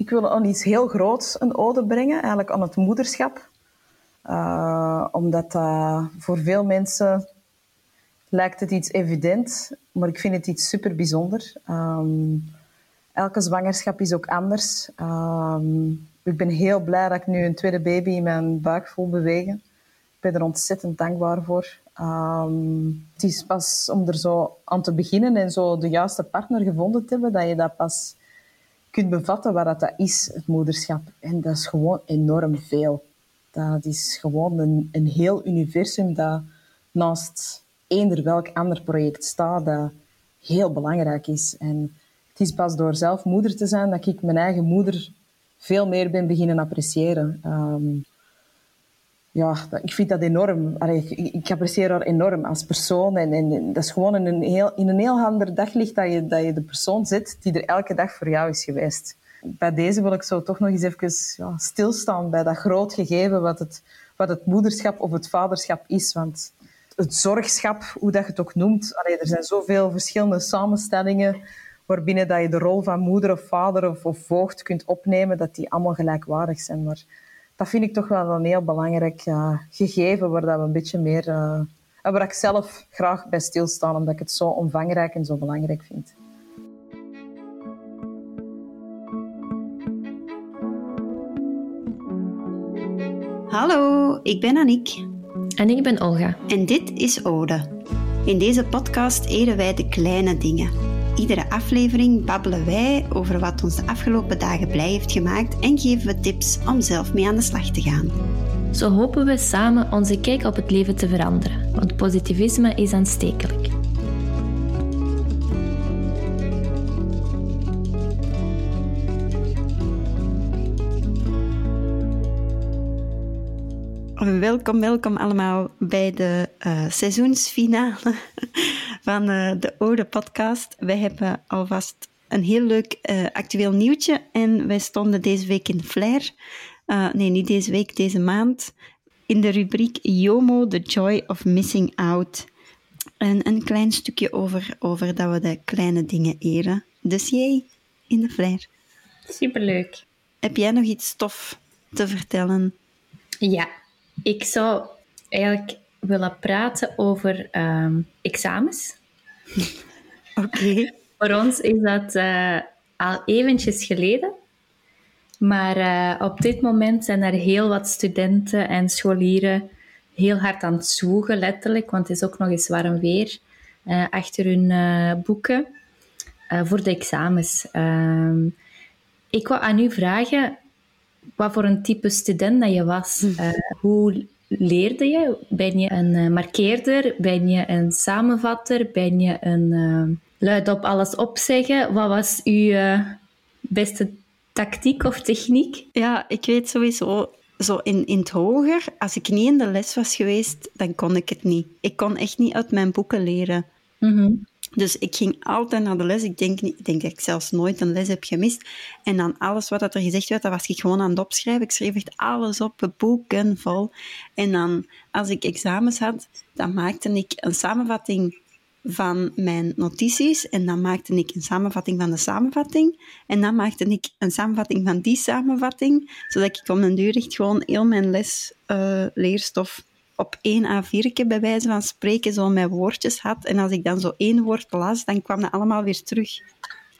ik wil aan iets heel groots een ode brengen, eigenlijk aan het moederschap. Uh, omdat uh, voor veel mensen lijkt het iets evident, maar ik vind het iets super bijzonder. Um, elke zwangerschap is ook anders. Um, ik ben heel blij dat ik nu een tweede baby in mijn buik voel bewegen. Ik ben er ontzettend dankbaar voor. Um, het is pas om er zo aan te beginnen en zo de juiste partner gevonden te hebben, dat je dat pas kunt bevatten wat dat is, het moederschap. En dat is gewoon enorm veel. Dat is gewoon een, een heel universum dat naast eender welk ander project staat, dat heel belangrijk is. En het is pas door zelf moeder te zijn dat ik mijn eigen moeder veel meer ben beginnen appreciëren. Um, ja, ik vind dat enorm. Ik, ik, apprecieer haar enorm als persoon. En, en, dat is gewoon in een heel, in een heel ander daglicht dat je, dat je de persoon zit die er elke dag voor jou is geweest. Bij deze wil ik zo toch nog eens even ja, stilstaan bij dat groot gegeven wat het, wat het moederschap of het vaderschap is. Want het zorgschap, hoe dat je het ook noemt, er zijn zoveel verschillende samenstellingen waarbinnen dat je de rol van moeder of vader of, of voogd kunt opnemen, dat die allemaal gelijkwaardig zijn. Maar dat vind ik toch wel een heel belangrijk uh, gegeven waar dat we een beetje meer... Uh, waar ik zelf graag bij stilsta, omdat ik het zo omvangrijk en zo belangrijk vind. Hallo, ik ben Aniek. En ik ben Olga. En dit is Ode. In deze podcast eren wij de kleine dingen iedere aflevering babbelen wij over wat ons de afgelopen dagen blij heeft gemaakt en geven we tips om zelf mee aan de slag te gaan. Zo hopen we samen onze kijk op het leven te veranderen, want positivisme is aanstekelijk. Welkom, welkom allemaal bij de uh, seizoensfinale van uh, de Ode podcast. Wij hebben alvast een heel leuk uh, actueel nieuwtje en wij stonden deze week in Flair. nee, niet deze week, deze maand. In de rubriek YOMO, The Joy of Missing Out. En een klein stukje over, over dat we de kleine dingen eren. Dus jij in de Flair. Superleuk. Heb jij nog iets stof te vertellen? Ja, ik zou eigenlijk willen praten over um, examens. Oké. Voor ons is dat uh, al eventjes geleden. Maar uh, op dit moment zijn er heel wat studenten en scholieren heel hard aan het zoeken, letterlijk, want het is ook nog eens warm weer, uh, achter hun boeken voor de examens. Ehm, ik wou aan u vragen, wat voor een type student dat je was. Uh, hoe leerde je? Ben je een uh, markeerder? Ben je een samenvatter? Ben je een uh, luid op alles opzeggen? Wat was uw beste tactiek of techniek? Ja, ik weet sowieso zo in, in het hoger, als ik niet in de les was geweest, dan kon ik het niet. Ik kon echt niet uit mijn boeken leren. Mm dus ik ging altijd naar de les. Ik denk, ik denk dat ik zelfs nooit een les heb gemist. En dan alles wat er gezegd werd, dat was ik gewoon aan het opschrijven. Ik schreef echt alles op, boeken vol. En dan, als ik examens had, dan maakte ik een samenvatting van mijn notities. En dan maakte ik een samenvatting van de samenvatting. En dan maakte ik een samenvatting van die samenvatting. Zodat ik om een duur echt gewoon heel mijn les uh, leerstof op één A4 bij wijze van spreken zo mijn woordjes had. En als ik dan zo één woord las, dan kwam dat allemaal weer terug.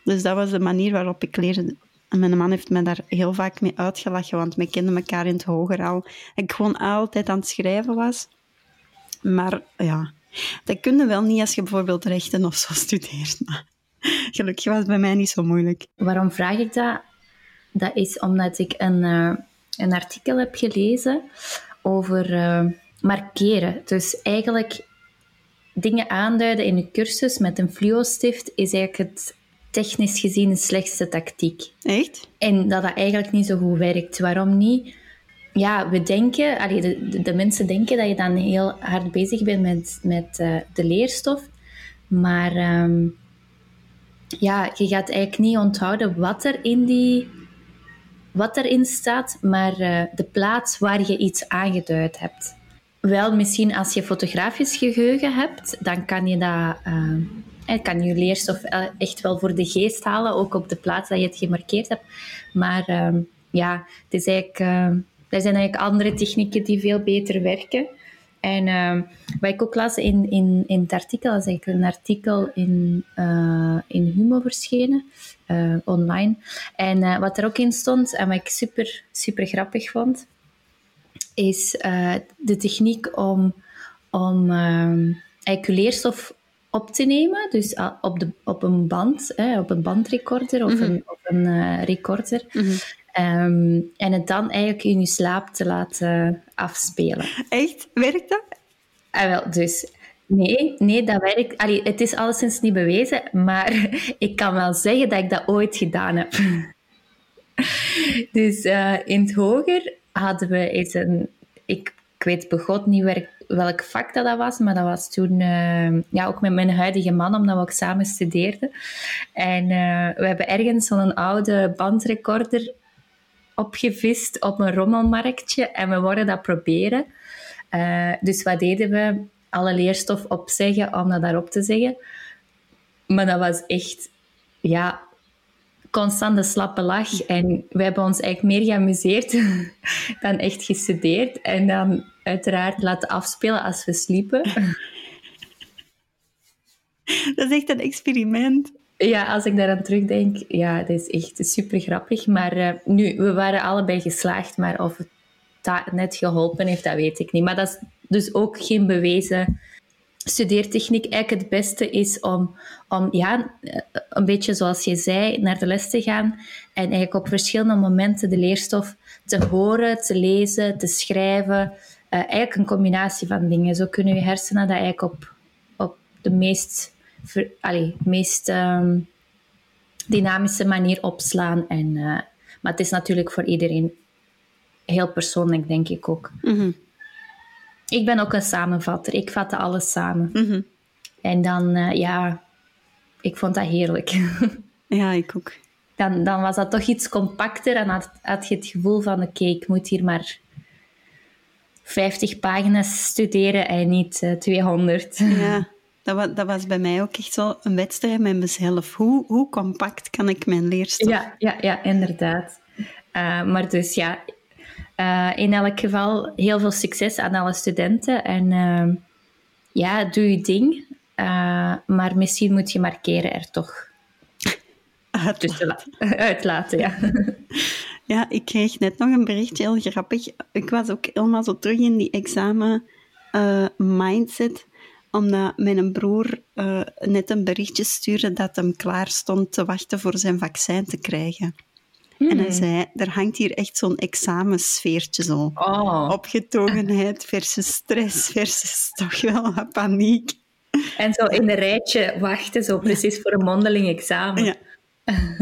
Dus dat was de manier waarop ik leerde. En mijn man heeft me daar heel vaak mee uitgelachen, want we kenden elkaar in het hoger al. Ik gewoon altijd aan het schrijven was. Maar ja, dat kun je wel niet als je bijvoorbeeld rechten of zo studeert. Gelukkig was het bij mij niet zo moeilijk. Waarom vraag ik dat? Dat is omdat ik een, uh, een artikel heb gelezen over... Uh, markeren. Dus eigenlijk dingen aanduiden in een cursus met een fluo-stift is eigenlijk het technisch gezien de slechtste tactiek. Echt? En dat dat eigenlijk niet zo goed werkt. Waarom niet? Ja, we denken, allee, de, de, mensen denken dat je dan heel hard bezig bent met, met uh, de leerstof. Maar um, ja, je gaat eigenlijk niet onthouden wat er in die wat erin staat, maar uh, de plaats waar je iets aangeduid hebt. Wel, misschien als je fotografisch geheugen hebt, dan kan je dat uh, Het kan je leerstof eh, echt wel voor de geest halen, ook op de plaats dat je het gemarkeerd hebt. Maar ehm, ja, het is eigenlijk, uh, er zijn eigenlijk andere technieken die veel beter werken. En uh, wat ik ook las in, in, in het artikel, dat is eigenlijk een artikel in, in Humo verschenen, online. En wat er ook in stond, en wat ik super, super grappig vond, is de techniek om, om eigenlijk leerstof op te nemen, dus op, de, op een band, hè, op een bandrecorder of mm -hmm. een, op een recorder. Mm -hmm. Um, en het dan eigenlijk in je slaap te laten afspelen. Echt? Werkt dat? Ah, wel, dus nee, nee, dat werkt. Allee, het is alleszins niet bewezen, maar ik kan wel zeggen dat ik dat ooit gedaan heb. dus uh, in het hoger hadden we eens een... Ik, ik weet begot niet welk, vak dat, dat was, maar dat was toen uh, ja, ook met mijn huidige man, omdat we ook samen studeerden. En uh, we hebben ergens zo'n oude bandrecorder opgevist op een rommelmarktje en we worden dat proberen. Uh, dus wat deden we? Alle leerstof opzeggen om dat daarop te zeggen. Maar dat was echt, ja, constante slappe lach. En we hebben ons eigenlijk meer geamuseerd dan echt gestudeerd. En dan uiteraard laten afspelen als we sliepen. Dat is echt een experiment. Ja, als ik daaraan terugdenk, ja, dat is echt super grappig. Maar uh, nu, we waren allebei geslaagd, maar of het dat net geholpen heeft, dat weet ik niet. Maar dat is dus ook geen bewezen studeertechniek. Eigenlijk het beste is om, om ja, een beetje zoals je zei, naar de les te gaan en eigenlijk op verschillende momenten de leerstof te horen, te lezen, te schrijven. Uh, eigenlijk een combinatie van dingen. Zo kunnen je hersenen dat eigenlijk op, op de meest ver, meest um, dynamische manier opslaan. En, uh, maar het is natuurlijk voor iedereen heel persoonlijk, denk ik ook. -hmm. Ik ben ook een samenvatter. Ik vatte alles samen. Mm -hmm. En dan, uh, ja, ik vond dat heerlijk. ja, ik ook. Dan, dan was dat toch iets compacter en had, had je het gevoel van, oké, okay, ik moet hier maar 50 pagina's studeren en niet uh, 200. Ja. Dat was, dat was bij mij ook echt zo een wedstrijd met mezelf. Hoe, hoe compact kan ik mijn leerstof? Ja, ja, ja inderdaad. Uh, maar dus ja, uh, in elk geval heel veel succes aan alle studenten. En uh, ja, doe je ding. maar misschien moet je markeren er toch uitlaten. uitlaten ja. ja, ik kreeg net nog een berichtje, heel grappig. Ik was ook helemaal zo terug in die examen mindset omdat mijn broer net een berichtje stuurde dat hem klaar stond te wachten voor zijn vaccin te krijgen. Hmm. En hij zei, er hangt hier echt zo'n examensfeertje zo. Oh. Opgetogenheid versus stress versus toch wel wat paniek. En zo in een rijtje wachten, zo precies voor een mondeling examen. Ja.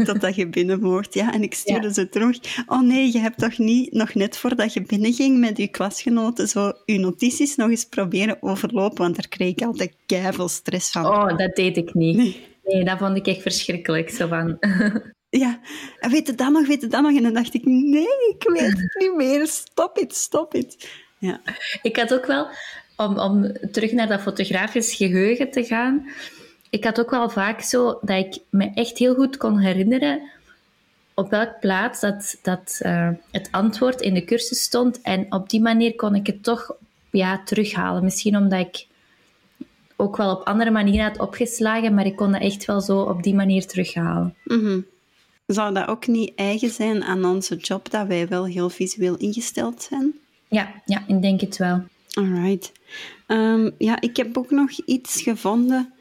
Totdat je binnen mocht. Ja, en ik stuurde ja. ze terug. Oh nee, je hebt toch niet nog net voordat je binnenging met je klasgenoten zo je notities nog eens proberen overlopen, want daar kreeg ik altijd keiveel stress van. Oh, dat deed ik niet. Nee. nee, dat vond ik echt verschrikkelijk. Zo van... Ja, en weet je dat nog, weet je dat nog? En dan dacht ik, nee, ik weet het niet meer. Stop it, stop it. Ja. Ik had ook wel, om, om terug naar dat fotografisch geheugen te gaan, ik had ook wel vaak zo dat ik me echt heel goed kon herinneren op welke plaats dat, dat uh, het antwoord in de cursus stond. En op die manier kon ik het toch ja, terughalen. Misschien omdat ik ook wel op andere manieren had opgeslagen, maar ik kon het echt wel zo op die manier terughalen. Mm -hmm. Zou dat ook niet eigen zijn aan onze job, dat wij wel heel visueel ingesteld zijn? Ja, ja ik denk het wel. Alright. Um, ja, ik heb ook nog iets gevonden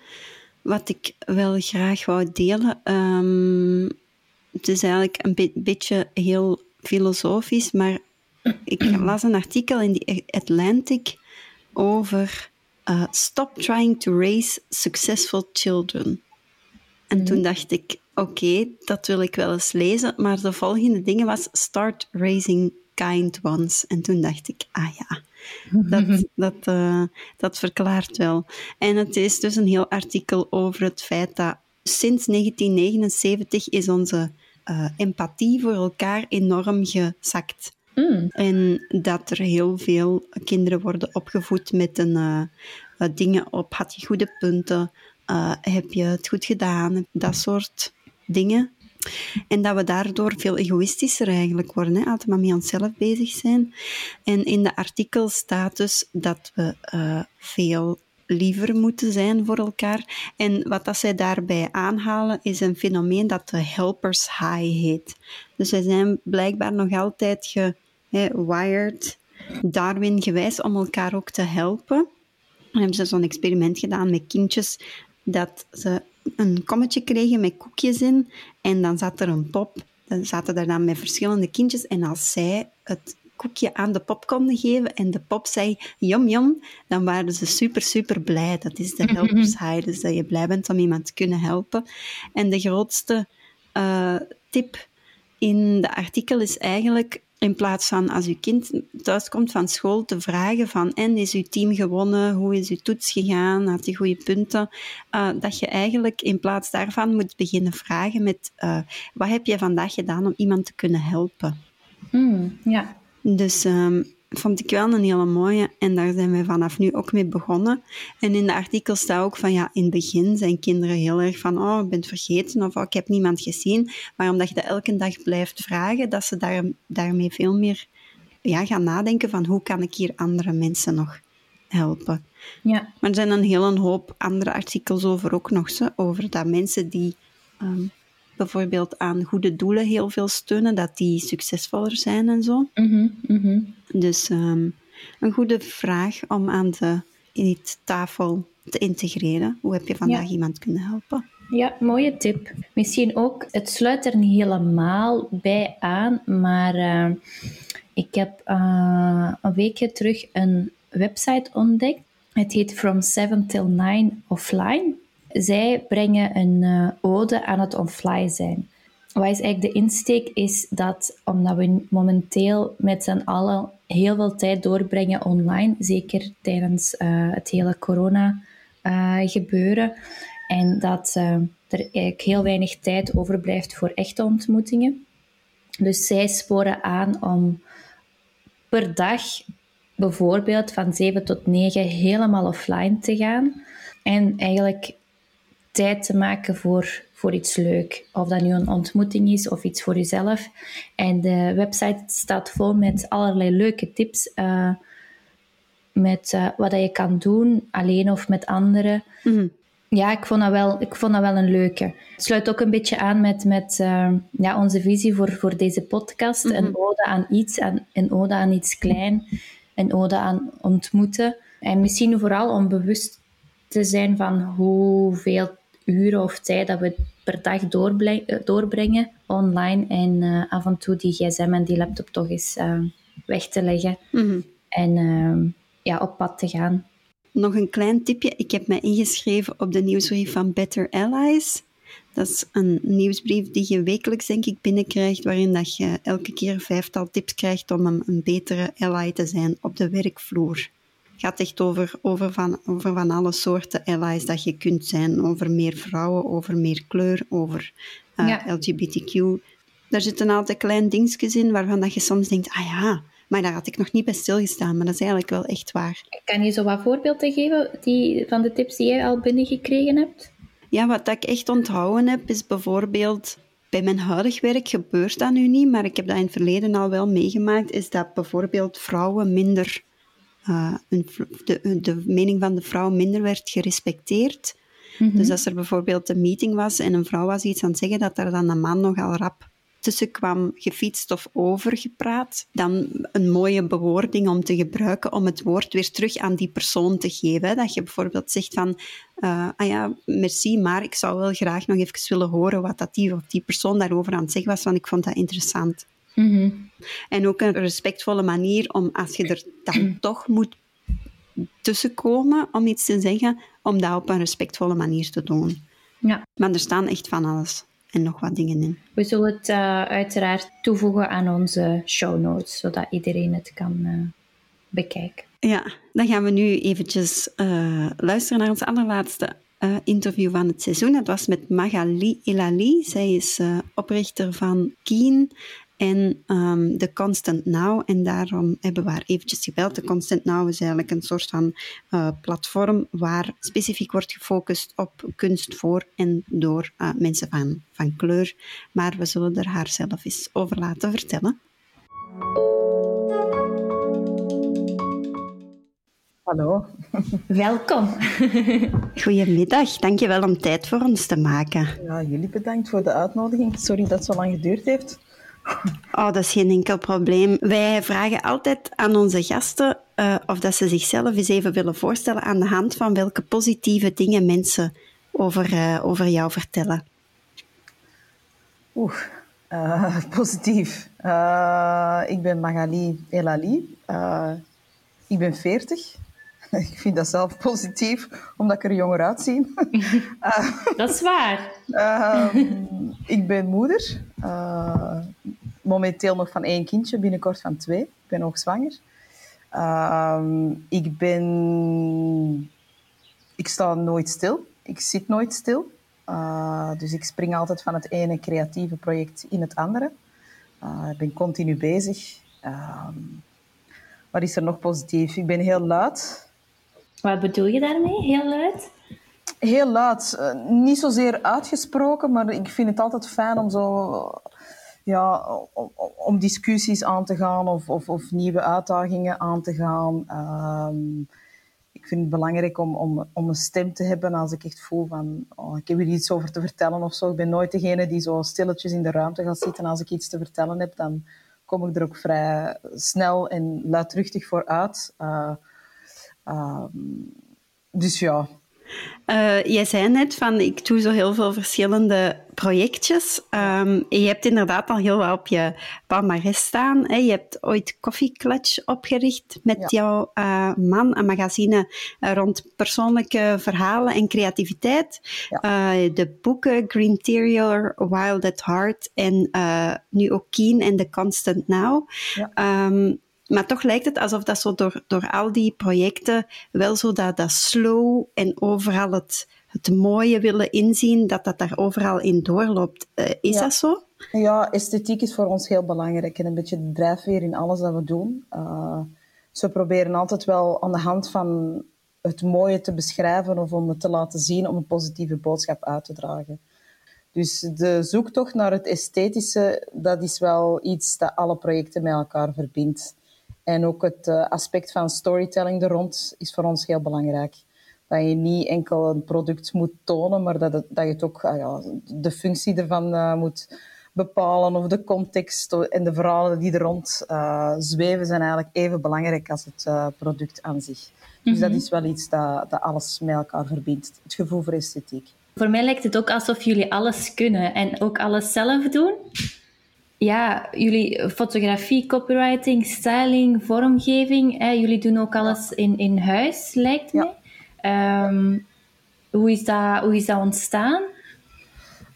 wat ik wel graag wou delen. Um, het is eigenlijk een be beetje heel filosofisch, maar ik las een artikel in The Atlantic over uh, Stop trying to raise successful children. En mm. toen dacht ik, oké, okay, dat wil ik wel eens lezen, maar de volgende dingen was Start raising kind ones. En toen dacht ik, ah ja, dat, dat, uh, dat verklaart wel. En het is dus een heel artikel over het feit dat sinds 1979 is onze uh, empathie voor elkaar enorm gezakt. Mm. En dat er heel veel kinderen worden opgevoed met een, uh, dingen op had je goede punten, eh, heb je het goed gedaan, dat soort dingen. En dat we daardoor veel egoïstischer eigenlijk worden, hè? altijd maar met onszelf bezig zijn. En in de artikel staat dus dat we uh, veel liever moeten zijn voor elkaar. En wat dat zij daarbij aanhalen is een fenomeen dat de helpers high heet. Dus zij zijn blijkbaar nog altijd gewired, Darwin-gewijs, om elkaar ook te helpen. Dan hebben ze zo'n experiment gedaan met kindjes dat ze een kommetje kregen met koekjes in en dan zat er een pop. Dan zaten er dan met verschillende kindjes en als zij het koekje aan de pop konden geven en de pop zei jom jom, dan waren ze super super blij. Dat is de mhm. helpers high, dus dat je blij bent om iemand te kunnen helpen. En de grootste uh, tip in de artikel is eigenlijk in plaats van als uw kind thuiskomt van school te vragen van en is uw team gewonnen, hoe is uw toets gegaan, had je goede punten, uh, dat je eigenlijk in plaats daarvan moet beginnen vragen met uh, wat heb je vandaag gedaan om iemand te kunnen helpen. Mm, ja. Dus um, vond ik wel een hele mooie en daar zijn wij vanaf nu ook mee begonnen. En in de artikel staat ook van ja, in het begin zijn kinderen heel erg van oh, ik ben het vergeten of oh, ik heb niemand gezien. Maar omdat je dat elke dag blijft vragen, dat ze daar, daarmee veel meer ja, gaan nadenken van hoe kan ik hier andere mensen nog helpen. Ja. Maar er zijn een hele hoop andere artikels over ook nog, zo, over dat mensen die um, bijvoorbeeld aan goede doelen heel veel steunen, dat die succesvoller zijn en zo. Mm -hmm, Dus um, een goede vraag om aan de tafel te integreren. Hoe heb je vandaag iemand kunnen helpen? Ja, mooie tip. Misschien ook, het sluit er niet helemaal bij aan, maar uh, ik heb uh, een weekje terug een website ontdekt. Het heet From 7 Till 9 Offline. Zij brengen een uh, ode aan het on-fly zijn. Wat is eigenlijk de insteek? Is dat omdat we momenteel met z'n allen heel veel tijd doorbrengen online, zeker tijdens uh, het hele corona uh, gebeuren, en dat er eigenlijk heel weinig tijd overblijft voor echte ontmoetingen. Dus zij sporen aan om per dag bijvoorbeeld van 7 tot 9 helemaal offline te gaan. En eigenlijk tijd te maken voor, voor iets leuk. Of dat nu een ontmoeting is of iets voor jezelf. En de website staat vol met allerlei leuke tips. Uh, met uh, wat je kan doen, alleen of met anderen. Mhm. Ja, ik vond, dat wel, ik vond dat wel een leuke. Het sluit ook een beetje aan met, met uh, ja, onze visie voor, voor deze podcast. Mm Een ode aan iets, aan, een ode aan iets klein. Een ode aan ontmoeten. En misschien vooral om bewust te zijn van hoeveel uren of tijd dat we per dag eh, doorbrengen online en uh, af en toe die gsm en die laptop toch eens uh, weg te leggen mm-hmm. en uh, ja, op pad te gaan. Nog een klein tipje. Ik heb mij ingeschreven op de nieuwsbrief van Better Allies. Dat is een nieuwsbrief die je wekelijks, denk ik, binnenkrijgt, waarin dat je elke keer vijftal tips krijgt om een, een betere ally te zijn op de werkvloer gaat echt over, over, van, over van alle soorten allies dat je kunt zijn. Over meer vrouwen, over meer kleur, over uh, ja. LGBTQ. Daar zitten altijd kleine dingetjes in waarvan dat je soms denkt, ah ja, maar daar had ik nog niet bij stilgestaan. Maar dat is eigenlijk wel echt waar. Kan je zo wat voorbeelden geven die, van de tips die jij al binnengekregen hebt? Ja, wat ik echt onthouden heb, is bijvoorbeeld... Bij mijn huidig werk gebeurt dat nu niet, maar ik heb dat in het verleden al wel meegemaakt, is dat bijvoorbeeld vrouwen minder uh, de, de mening van de vrouw minder werd gerespecteerd. Mhm. Dus als er bijvoorbeeld een meeting was en een vrouw was iets aan het zeggen, dat er dan een man nogal rap tussen kwam, gefietst of overgepraat, dan een mooie bewoording om te gebruiken om het woord weer terug aan die persoon te geven. Dat je bijvoorbeeld zegt van, uh, ah ja, merci, maar ik zou wel graag nog even willen horen wat dat die of die persoon daarover aan het zeggen was, want ik vond dat interessant. Mhm. En ook een respectvolle manier om, als je er dan toch moet tussenkomen om iets te zeggen, om dat op een respectvolle manier te doen. Ja. Maar er staan echt van alles en nog wat dingen in. We zullen het uh, uiteraard toevoegen aan onze show notes, zodat iedereen het kan uh, bekijken. Ja, dan gaan we nu eventjes uh, luisteren naar ons allerlaatste interview van het seizoen. Dat was met Magali Elali. Zij is oprichter van Keen en um, de Constant Now. En daarom hebben we haar eventjes gebeld. De Constant Now is eigenlijk een soort van uh, platform waar specifiek wordt gefocust op kunst voor en door uh, mensen van, van kleur. Maar we zullen er haar zelf eens over laten vertellen. Hallo. Welkom. Goedemiddag, dankjewel om tijd voor ons te maken. Ja, jullie bedankt voor de uitnodiging. Sorry dat het zo lang geduurd heeft. Oh, dat is geen enkel probleem. Wij vragen altijd aan onze gasten uh, of dat ze zichzelf eens even willen voorstellen aan de hand van welke positieve dingen mensen over, uh, over jou vertellen. Oeh, uh, positief. ik ben Magali Elali. ik ben 40. Ik vind dat zelf positief, omdat ik er jonger uitzie. dat is waar. Uh, ik ben moeder. Uh, momenteel nog van één kindje, binnenkort van twee. Ik ben ook zwanger. Uh, ik ben... Ik sta nooit stil. Ik zit nooit stil. Uh, dus ik spring altijd van het ene creatieve project in het andere. ik ben continu bezig. Ehm, wat is er nog positief? Ik ben heel luid. Wat bedoel je daarmee, heel luid? Heel luid. Uh, niet zozeer uitgesproken, maar ik vind het altijd fijn om zo... Ja, om, discussies aan te gaan of, of, of, nieuwe uitdagingen aan te gaan. Uh, ik vind het belangrijk om, om, om een stem te hebben als ik echt voel van... Oh, ik heb hier iets over te vertellen of zo. Ik ben nooit degene die zo stilletjes in de ruimte gaat zitten. Als ik iets te vertellen heb, dan kom ik er ook vrij snel en luidruchtig voor uit. Uh, Um, dus ja. Uh, jij zei net van, ik doe zo heel veel verschillende projectjes. Um, je hebt inderdaad al heel wat op je palmarès staan. Hè. Je hebt ooit Coffee Clutch opgericht met ja. jouw uh, man, een magazine uh, rond persoonlijke verhalen en creativiteit. Ja. de boeken Green Terrier, Wild at Heart en nu ook Keen en The Constant Now. Ja. Um, maar toch lijkt het alsof dat zo door, door al die projecten wel zo dat, dat slow en overal het, het mooie willen inzien, dat dat daar overal in doorloopt. Uh, is ja. dat zo? Ja, esthetiek is voor ons heel belangrijk en een beetje de drijfveer in alles dat we doen. Uh, dus we proberen altijd wel aan de hand van het mooie te beschrijven of om het te laten zien om een positieve boodschap uit te dragen. Dus de zoektocht naar het esthetische, dat is wel iets dat alle projecten met elkaar verbindt. En ook het uh, aspect van storytelling er rond is voor ons heel belangrijk. Dat je niet enkel een product moet tonen, maar dat, het, dat je het ook uh, ja, de functie ervan uh, moet bepalen of de context en de verhalen die er rond zweven zijn eigenlijk even belangrijk als het product aan zich. Dus mm -hmm. dat is wel iets dat, dat alles met elkaar verbindt. Het gevoel voor esthetiek. Voor mij lijkt het ook alsof jullie alles kunnen en ook alles zelf doen ja, jullie fotografie, copywriting, styling, vormgeving, hè, jullie doen ook alles in, in huis, lijkt me. Um, hoe, is dat, hoe is dat ontstaan?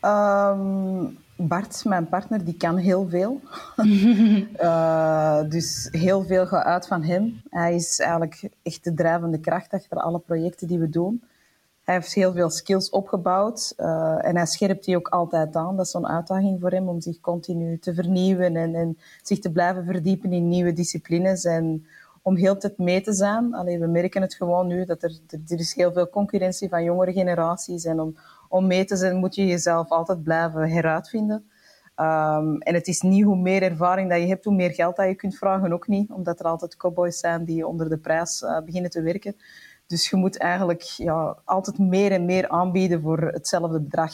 Um, Bart, mijn partner, die kan heel veel. uh, dus heel veel gaat uit van hem. Hij is eigenlijk echt de drijvende kracht achter alle projecten die we doen. Hij heeft heel veel skills opgebouwd uh, en hij scherpt die ook altijd aan. Dat is zo'n uitdaging voor hem om zich continu te vernieuwen en, en, zich te blijven verdiepen in nieuwe disciplines en om heel tijd mee te zijn. Allee, we merken het gewoon nu dat er, er is heel veel concurrentie van jongere generaties en om, om mee te zijn moet je jezelf altijd blijven heruitvinden. Um, en het is niet hoe meer ervaring dat je hebt, hoe meer geld dat je kunt vragen, ook niet. Omdat er altijd cowboys zijn die onder de prijs uh, beginnen te werken. Dus je moet eigenlijk ja, altijd meer en meer aanbieden voor hetzelfde bedrag.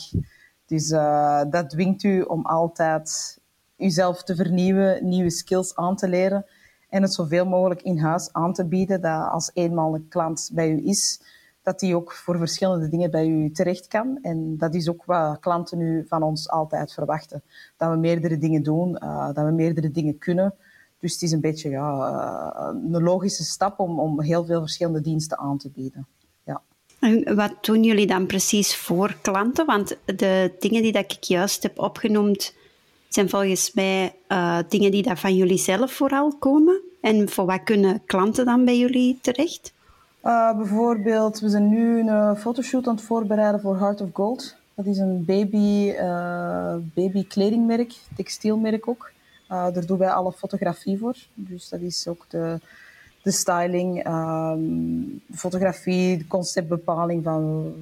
Dus uh, dat dwingt u om altijd uzelf te vernieuwen, nieuwe skills aan te leren en het zoveel mogelijk in huis aan te bieden. Dat als eenmaal een klant bij u is, dat die ook voor verschillende dingen bij u terecht kan. En dat is ook wat klanten nu van ons altijd verwachten. Dat we meerdere dingen doen, uh, dat we meerdere dingen kunnen. Dus het is een beetje ja, eh, een logische stap om, om heel veel verschillende diensten aan te bieden. Ja. En wat doen jullie dan precies voor klanten? Want de dingen die dat ik juist heb opgenoemd, zijn volgens mij uh, dingen die dat van jullie zelf vooral komen. En voor wat kunnen klanten dan bij jullie terecht? Uh, bijvoorbeeld, we zijn nu een fotoshoot aan het voorbereiden voor Heart of Gold. Dat is een baby, uh, baby kledingmerk, textielmerk ook. Daar doen wij alle fotografie voor. Dus dat is ook de, de styling, ehm, de fotografie, de conceptbepaling van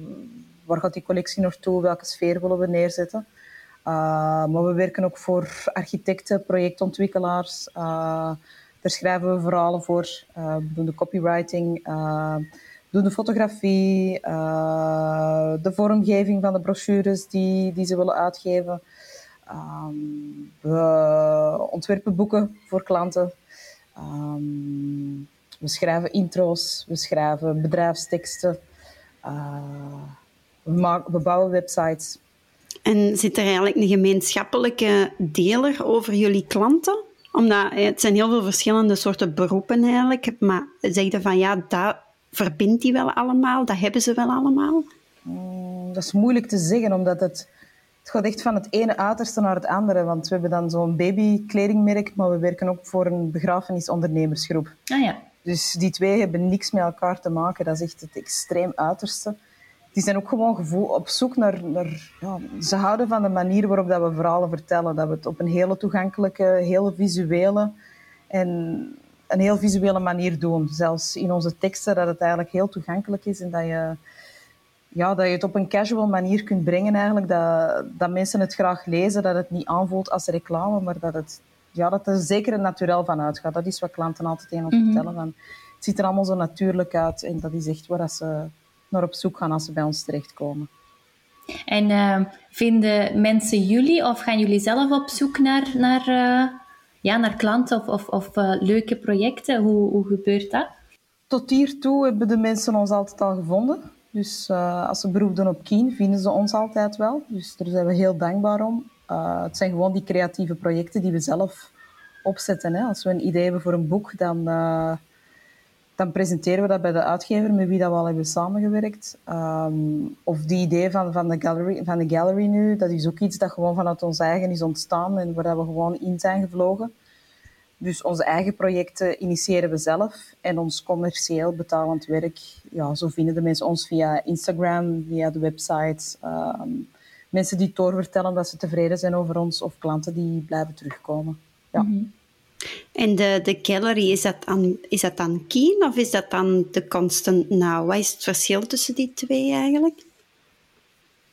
waar gaat die collectie naartoe, welke sfeer willen we neerzetten. maar we werken ook voor architecten, projectontwikkelaars. daar schrijven we verhalen voor. we doen de copywriting doen de fotografie, de vormgeving van de brochures die, die ze willen uitgeven. Um, we ontwerpen boeken voor klanten. Um, we schrijven intro's, we schrijven bedrijfsteksten. Uh, we, maken, we bouwen websites. En zit er eigenlijk een gemeenschappelijke deler over jullie klanten? Omdat het zijn heel veel verschillende soorten beroepen eigenlijk. Maar zeg je van ja, dat, verbindt die wel allemaal? Dat hebben ze wel allemaal? Mm, dat is moeilijk te zeggen, omdat het, het gaat echt van het ene uiterste naar het andere. Want we hebben dan zo'n babykledingmerk, maar we werken ook voor een begrafenisondernemersgroep. Ah ja. Dus die twee hebben niks met elkaar te maken. Dat is echt het extreem uiterste. Die zijn ook gewoon gevoel, op zoek naar... naar ja, ze houden van de manier waarop dat we verhalen vertellen. Dat we het op een hele toegankelijke, hele visuele en een heel visuele manier doen. Zelfs in onze teksten, dat het eigenlijk heel toegankelijk is en dat je, ja, dat je het op een casual manier kunt brengen eigenlijk. Dat, dat mensen het graag lezen, dat het niet aanvoelt als reclame, maar dat, het, ja, dat er zeker een naturel van uitgaat. Dat is wat klanten altijd tegen ons mm vertellen. Van, het ziet er allemaal zo natuurlijk uit en dat is echt waar ze naar op zoek gaan als ze bij ons terechtkomen. En uh, vinden mensen jullie of gaan jullie zelf op zoek naar, naar uh ja, naar klanten of, of, of uh, leuke projecten? Hoe, hoe gebeurt dat? Tot hiertoe hebben de mensen ons altijd al gevonden. Dus uh, als ze beroep doen op Keen, vinden ze ons altijd wel. Dus daar zijn we heel dankbaar om. Uh, het zijn gewoon die creatieve projecten die we zelf opzetten. Hè. Als we een idee hebben voor een boek, dan, dan presenteren we dat bij de uitgever met wie dat we al hebben samengewerkt. Um, of die idee van, van, de gallery, van de gallery nu, dat is ook iets dat gewoon vanuit ons eigen is ontstaan en waar we gewoon in zijn gevlogen. Dus onze eigen projecten initiëren we zelf en ons commercieel betalend werk, ja, zo vinden de mensen ons via Instagram, via de website. Um, mensen die doorvertellen dat ze tevreden zijn over ons of klanten die blijven terugkomen. Ja. Mm -hmm. En de, de gallery, is dat, dan, is dat dan Keen of is dat dan de Constant Now? Wat is het verschil tussen die twee eigenlijk?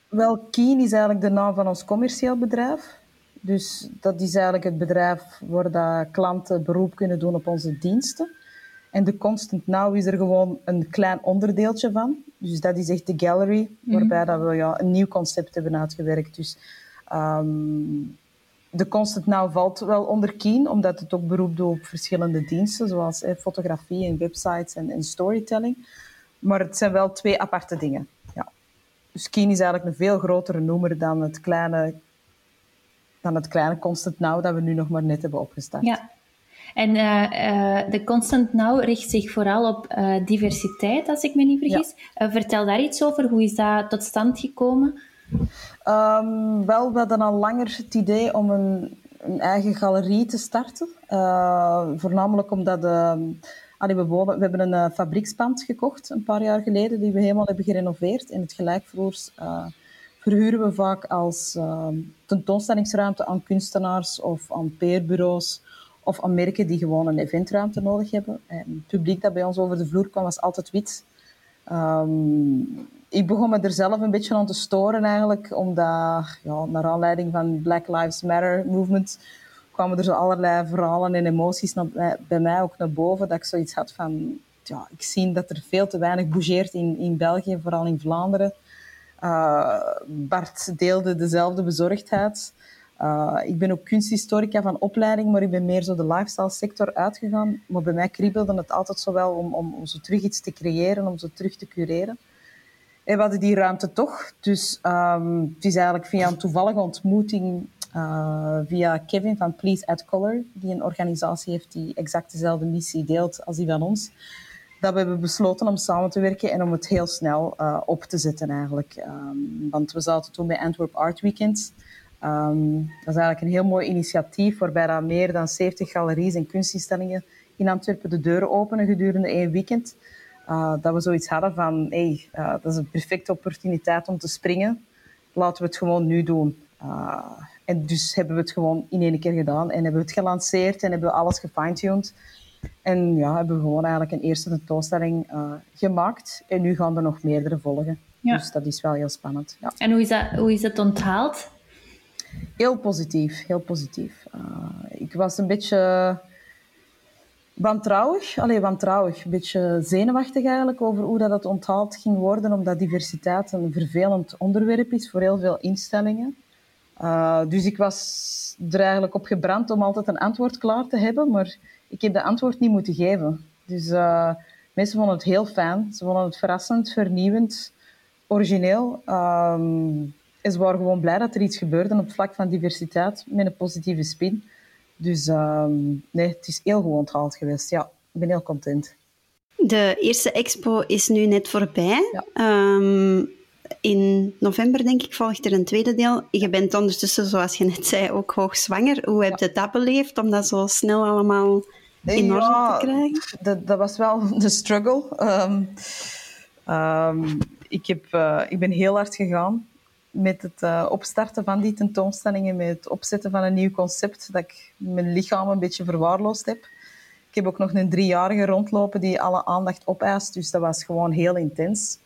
Wel, Keen is eigenlijk de naam van ons commercieel bedrijf. Dus dat is eigenlijk het bedrijf waar dat klanten beroep kunnen doen op onze diensten. En de Constant Now is er gewoon een klein onderdeeltje van. Dus dat is echt de gallery, mhm. waarbij dat we ja, een nieuw concept hebben uitgewerkt. Dus um, de Constant Now valt wel onder Keen, omdat het ook beroep doet op verschillende diensten, zoals eh, fotografie en websites en, en, storytelling. Maar het zijn wel twee aparte dingen. Ja. Dus Keen is eigenlijk een veel grotere noemer dan het kleine, dan het kleine Constant Now dat we nu nog maar net hebben opgestart. Ja. En uh, uh, de Constant Now richt zich vooral op uh, diversiteit, als ik me niet vergis. Ja. vertel daar iets over. Hoe is dat tot stand gekomen? Um, wel, we hadden al langer het idee om een, een eigen galerie te starten. Voornamelijk omdat allee, we, wonen, we hebben een uh, fabriekspand gekocht een paar jaar geleden, die we helemaal hebben gerenoveerd. En het gelijkvloers uh, verhuren we vaak als ehm, tentoonstellingsruimte aan kunstenaars of aan peerbureaus of aan merken die gewoon een eventruimte nodig hebben. En het publiek dat bij ons over de vloer kwam was altijd wit. Um, ik begon me er zelf een beetje aan te storen eigenlijk, omdat ja, naar aanleiding van Black Lives Matter movement kwamen er zo allerlei verhalen en emoties naar, bij mij ook naar boven, dat ik zoiets had van, ja, ik zie dat er veel te weinig bougeert in, in België, vooral in Vlaanderen. Uh, Bart deelde dezelfde bezorgdheid. Uh, ik ben ook kunsthistorica van opleiding, maar ik ben meer zo de lifestyle sector uitgegaan. Maar bij mij kriebelde het altijd zo wel om, om, om zo terug iets te creëren, om zo terug te cureren. En we hadden die ruimte toch. Dus um, het is eigenlijk via een toevallige ontmoeting uh, via Kevin van Please Add Color, die een organisatie heeft die exact dezelfde missie deelt als die van ons, dat we hebben besloten om samen te werken en om het heel snel uh, op te zetten eigenlijk. Um, want we zaten toen bij Antwerp Art Weekend. Um, dat is eigenlijk een heel mooi initiatief waarbij dan meer dan 70 galeries en kunstinstellingen in Antwerpen de deuren openen gedurende één weekend. Uh, dat we zoiets hadden van, hey, uh, dat is een perfecte opportuniteit om te springen. Laten we het gewoon nu doen. en dus hebben we het gewoon in één keer gedaan en hebben we het gelanceerd en hebben we alles gefine-tuned. En ja, hebben we gewoon eigenlijk een eerste tentoonstelling uh, gemaakt. En nu gaan er nog meerdere volgen. Dus dat is wel heel spannend. Ja. En hoe is, dat, hoe is het onthaald? Heel positief, heel positief. Uh, ik was een beetje wantrouwig, alleen wantrouwig, een beetje zenuwachtig eigenlijk over hoe dat het onthaald ging worden, omdat diversiteit een vervelend onderwerp is voor heel veel instellingen. Uh, dus ik was er eigenlijk op gebrand om altijd een antwoord klaar te hebben, maar ik heb de antwoord niet moeten geven. Dus uh, mensen vonden het heel fijn. Ze vonden het verrassend, vernieuwend, origineel. Um, en ze waren gewoon blij dat er iets gebeurde op het vlak van diversiteit met een positieve spin. Dus um, nee, het is heel goed onthaald geweest. Ja, ik ben heel content. De eerste expo is nu net voorbij. Ja. Um, in november, denk ik, volgt er een tweede deel. Je bent ondertussen, zoals je net zei, ook hoogzwanger. Hoe heb je dat beleefd om dat zo snel allemaal in orde te krijgen? Dat, dat was wel de struggle. Um, um, ik, heb, uh, ik ben heel hard gegaan met het uh, opstarten van die tentoonstellingen, met het opzetten van een nieuw concept, dat ik mijn lichaam een beetje verwaarloosd heb. Ik heb ook nog een driejarige rondlopen die alle aandacht opeist, dus dat was gewoon heel intens.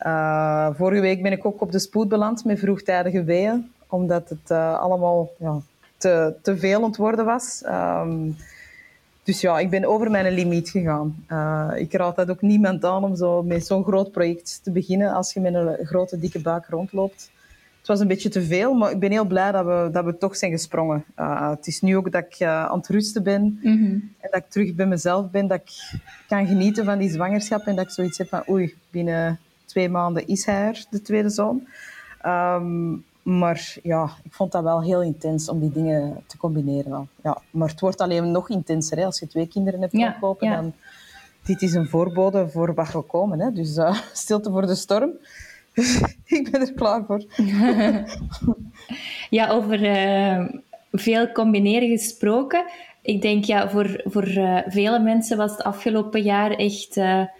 Uh, vorige week ben ik ook op de spoed beland met vroegtijdige weeën, omdat het uh, allemaal ja, te, te veel ontworden was. Um, dus ja, ik ben over mijn limiet gegaan. Uh, ik raad dat ook niemand aan om zo met zo'n groot project te beginnen als je met een grote, dikke buik rondloopt. Het was een beetje te veel, maar ik ben heel blij dat we, dat we toch zijn gesprongen. Uh, het is nu ook dat ik uh, aan het rusten ben mm -hmm. en dat ik terug bij mezelf ben, dat ik kan genieten van die zwangerschap en dat ik zoiets heb van oei, binnen twee maanden is hij er, de tweede zoon. Um, maar ja, ik vond dat wel heel intens om die dingen te combineren. Ja, maar het wordt alleen nog intenser. Hè. Als je twee kinderen hebt ja, dan... Dit is een voorbode voor wat gaat komen. Hè. Dus uh, stilte voor de storm. ik ben er klaar voor. ja, over uh, veel combineren gesproken. Ik denk, ja, voor, voor uh, vele mensen was het afgelopen jaar echt...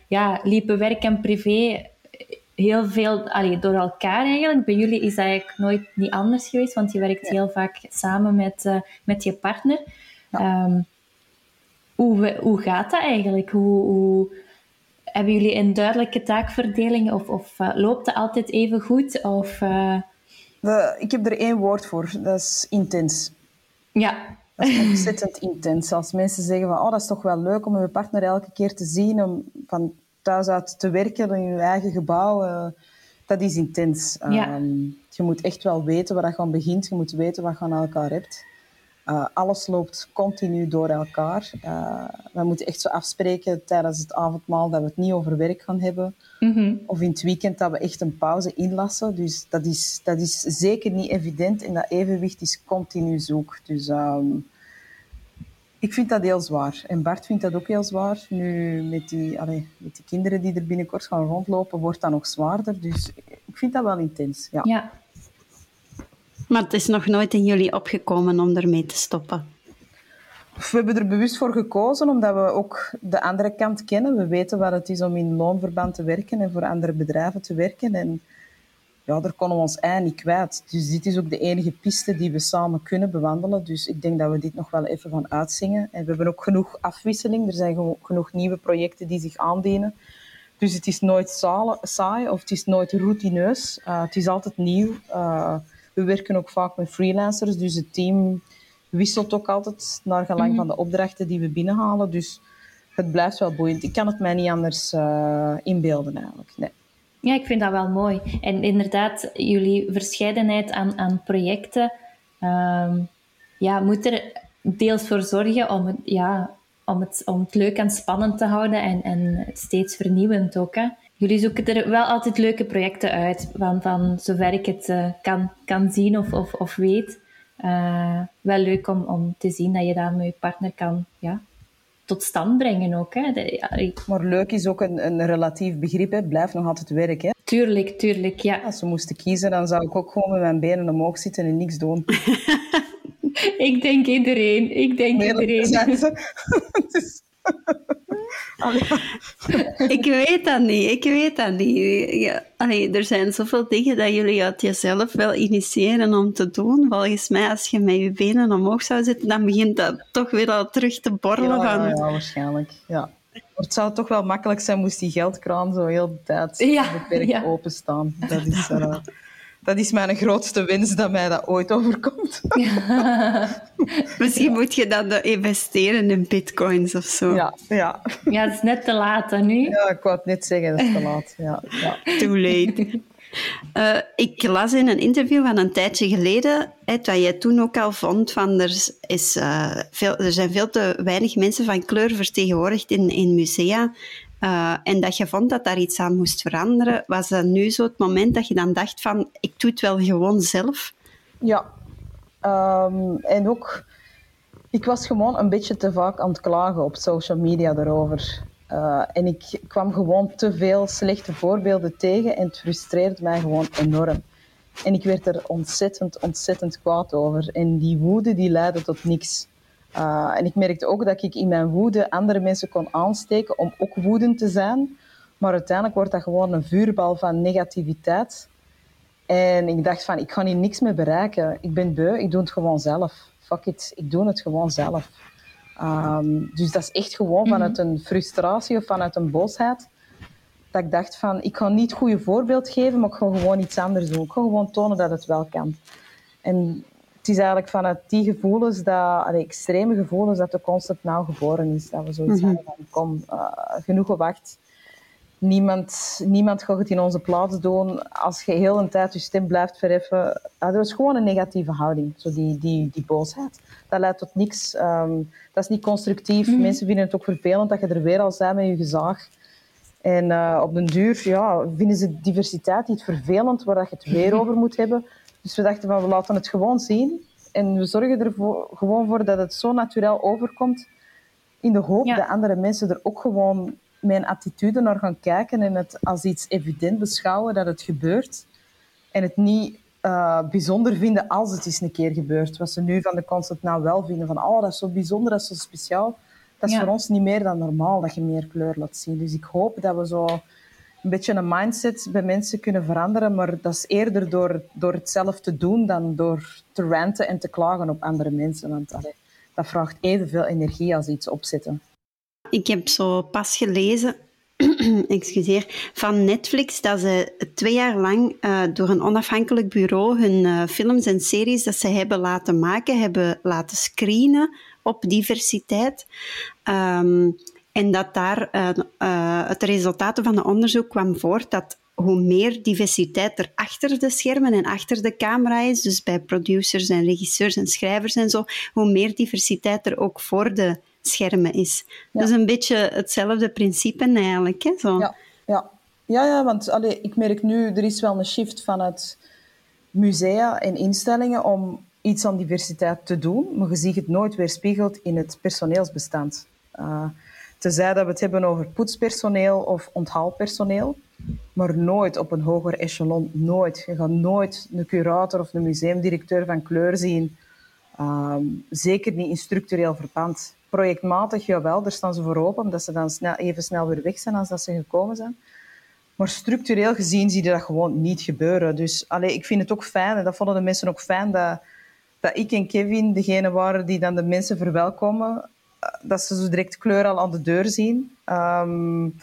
ja, liepen werk en privé heel veel allee, door elkaar eigenlijk. Bij jullie is dat eigenlijk nooit niet anders geweest, want je werkt heel vaak samen met, uh, met je partner. Ja. Um, hoe, hoe gaat dat eigenlijk? Hoe, hoe, hebben jullie een duidelijke taakverdeling of, of uh, loopt het altijd even goed? Of, uh... De, ik heb er één woord voor, dat is intens. Ja. Dat is ontzettend intens. Als mensen zeggen van, oh, dat is toch wel leuk om je partner elke keer te zien, om van thuis uit te werken in je eigen gebouw, uh, dat is intens. Ja. Um, je moet echt wel weten waar je aan begint. Je moet weten wat je aan elkaar hebt. Uh, alles loopt continu door elkaar. Uh, we moeten echt zo afspreken tijdens het avondmaal dat we het niet over werk gaan hebben. Mm -hmm. Of in het weekend dat we echt een pauze inlassen. Dus dat is, dat is zeker niet evident en dat evenwicht is continu zoek. Dus um, ik vind dat heel zwaar. En Bart vindt dat ook heel zwaar. Nu, met die, allee, met die kinderen die er binnenkort gaan rondlopen, wordt dat nog zwaarder. Dus ik vind dat wel intens. Ja. ja. Maar het is nog nooit in jullie opgekomen om ermee te stoppen? We hebben er bewust voor gekozen, omdat we ook de andere kant kennen. We weten wat het is om in loonverband te werken en voor andere bedrijven te werken. En ja, daar konden we ons ei niet kwijt. Dus dit is ook de enige piste die we samen kunnen bewandelen. Dus ik denk dat we dit nog wel even gaan uitzingen. En we hebben ook genoeg afwisseling. Er zijn genoeg nieuwe projecten die zich aandienen. Dus het is nooit saai of het is nooit routineus. Uh, het is altijd nieuw. Uh, we werken ook vaak met freelancers, dus het team wisselt ook altijd naar gelang mm -hmm. van de opdrachten die we binnenhalen. Dus het blijft wel boeiend. Ik kan het mij niet anders uh, inbeelden eigenlijk. Nee. Ja, ik vind dat wel mooi. En inderdaad, jullie verscheidenheid aan, aan projecten um, ja, moet er deels voor zorgen om het, ja, om het, om het leuk en spannend te houden en, en steeds vernieuwend ook. Hè. Jullie zoeken er wel altijd leuke projecten uit, van, van zover ik het uh, kan, kan zien of, of, of weet. Uh, wel leuk om, om te zien dat je dat met je partner kan ja, tot stand brengen ook. Hè. De, Maar leuk is ook een, een relatief begrip. Hè. Blijf nog altijd werken. Tuurlijk, tuurlijk, ja. Als we moesten kiezen, dan zou ik ook gewoon met mijn benen omhoog zitten en niks doen. ik denk iedereen. Ik denk nee, iedereen. Ik weet dat niet, ik weet dat niet. Ja, allee, er zijn zoveel dingen dat jullie uit jezelf wel initiëren om te doen. Volgens mij, als je met je benen omhoog zou zitten, dan begint dat toch weer al terug te borrelen. Ja, van... ja, waarschijnlijk. Ja. Het zou toch wel makkelijk zijn moest die geldkraan zo heel de tijd Ja, beperkt ja. openstaan. Dat is, eh, dat is mijn grootste winst dat mij dat ooit overkomt. Misschien moet je dat eh, investeren in bitcoins of zo. Ja, ja. Ja, het is net te laat hè, nu. ja, ik wou het net zeggen, dat is te laat. Ja, ja. Too late. Eh, ik las in een interview van een tijdje geleden hè, dat jij toen ook al vond van er, is, eh, veel, er zijn veel te weinig mensen van kleur vertegenwoordigd in, in musea. Eh, en dat je vond dat daar iets aan moest veranderen. Was dat nu zo het moment dat je dan dacht van ik doe het wel gewoon zelf? Ja. Ehm, en ook, ik was gewoon een beetje te vaak aan het klagen op social media daarover. Eh, en ik kwam gewoon te veel slechte voorbeelden tegen en het frustreerde mij gewoon enorm. En ik werd er ontzettend, ontzettend kwaad over. En die woede die leidde tot niks. Uh, en ik merkte ook dat ik in mijn woede andere mensen kon aansteken om ook woedend te zijn. Maar uiteindelijk wordt dat gewoon een vuurbal van negativiteit. En ik dacht van, ik ga hier niks meer bereiken. Ik ben beu, ik doe het gewoon zelf. Fuck it, ik doe het gewoon zelf. Um, dus dat is echt gewoon vanuit een frustratie of vanuit een boosheid. Dat ik dacht van, ik ga niet het goede voorbeeld geven, maar ik ga gewoon iets anders doen. Ik ga gewoon tonen dat het wel kan. En het is eigenlijk vanuit die gevoelens, dat, extreme gevoelens, dat de concept nou geboren is. Dat we zoiets Mhm. hadden van, kom, uh, genoeg gewacht. Niemand, niemand gaat het in onze plaats doen. Als je heel een tijd je stem blijft verheffen. Uh, dat is gewoon een negatieve houding, zo die, die, die boosheid. Dat leidt tot niks. Um, dat is niet constructief. Mhm. Mensen vinden het ook vervelend dat je er weer al bent met je gezaag. En uh, op den duur ja, vinden ze diversiteit iets vervelend, waar dat je het weer over moet hebben. Dus we dachten van, we laten het gewoon zien. En we zorgen er voor, gewoon voor dat het zo natuurlijk overkomt. In de hoop Ja. dat andere mensen er ook gewoon een attitude naar gaan kijken en het als iets evident beschouwen dat het gebeurt. En het niet uh, bijzonder vinden als het eens een keer gebeurt. Wat ze nu van de concept nou wel vinden. Van, oh, dat is zo bijzonder, dat is zo speciaal. Dat is Ja. voor ons niet meer dan normaal dat je meer kleur laat zien. Dus ik hoop dat we zo een beetje een mindset bij mensen kunnen veranderen. Maar dat is eerder door, door het zelf te doen dan door te ranten en te klagen op andere mensen. Want dat vraagt evenveel energie als iets opzetten. Ik heb zo pas gelezen, excuseer, van Netflix dat ze twee jaar lang uh, door een onafhankelijk bureau hun uh, films en series dat ze hebben laten maken, hebben laten screenen op diversiteit. Um, en dat daar uh, het resultaten van het onderzoek kwam voort dat hoe meer diversiteit er achter de schermen en achter de camera is, dus bij producers en regisseurs en schrijvers en zo, hoe meer diversiteit er ook voor de schermen is. Ja. Dat is een beetje hetzelfde principe eigenlijk. Hè? Zo. Ja, ja. ja, ja want allee, ik merk nu, er is wel een shift vanuit musea en instellingen om iets aan diversiteit te doen, maar je ziet het nooit weerspiegeld in het personeelsbestand. Uh, tenzij dat we het hebben over poetspersoneel of onthaalpersoneel, maar nooit op een hoger echelon, nooit. Je gaat nooit een curator of een museumdirecteur van kleur zien, um, zeker niet in structureel verband projectmatig, jawel, daar staan ze voor open, omdat ze dan snel, even snel weer weg zijn als dat ze gekomen zijn. Maar structureel gezien zie je dat gewoon niet gebeuren. Dus allee, ik vind het ook fijn, en dat vonden de mensen ook fijn, dat, dat ik en Kevin degene waren die dan de mensen verwelkomen. Dat ze zo direct kleur al aan de deur zien. Um,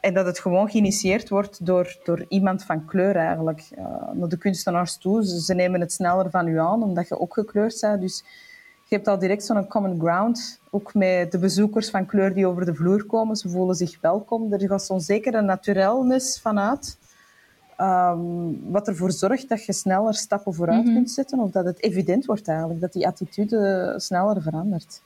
en dat het gewoon geïnitieerd wordt door, door iemand van kleur eigenlijk. Uh, naar de kunstenaars toe. Ze, ze nemen het sneller van u aan, omdat je ook gekleurd bent. Dus je hebt al direct zo'n common ground, ook met de bezoekers van kleur die over de vloer komen. Ze voelen zich welkom. Er gaat zo'n zekere naturelness vanuit, um, wat ervoor zorgt dat je sneller stappen vooruit mm -hmm. kunt zetten, of dat het evident wordt eigenlijk, dat die attitude sneller verandert.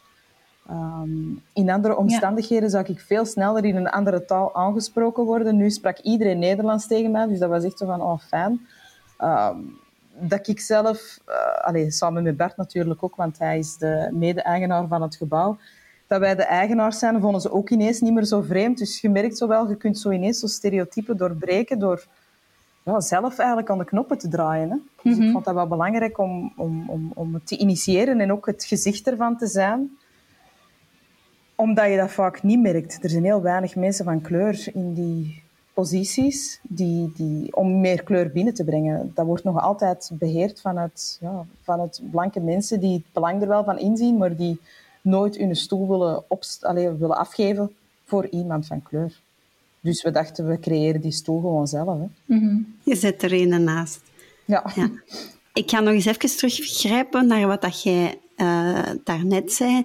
Um, in andere omstandigheden ja. zou ik veel sneller in een andere taal aangesproken worden. Nu sprak iedereen Nederlands tegen mij, dus dat was echt zo van, oh, fijn. Um, dat ik zelf, uh, allez, samen met Bert natuurlijk ook, want hij is de mede-eigenaar van het gebouw, dat wij de eigenaars zijn, vonden ze ook ineens niet meer zo vreemd. Dus je merkt zo wel, je kunt zo ineens zo stereotypen doorbreken door ja, zelf eigenlijk aan de knoppen te draaien. Hè? Dus mm -hmm. ik vond dat wel belangrijk om, om, om, om het te initiëren en ook het gezicht ervan te zijn. Omdat je dat vaak niet merkt. Er zijn heel weinig mensen van kleur in die posities die, die, om meer kleur binnen te brengen. Dat wordt nog altijd beheerd vanuit, ja, vanuit blanke mensen die het belang er wel van inzien, maar die nooit hun stoel willen, willen afgeven voor iemand van kleur. Dus we dachten, we creëren die stoel gewoon zelf. Hè. Je zet er een naast. Ja. Ja. Ik ga nog eens even teruggrijpen naar wat dat jij uh, daarnet zei.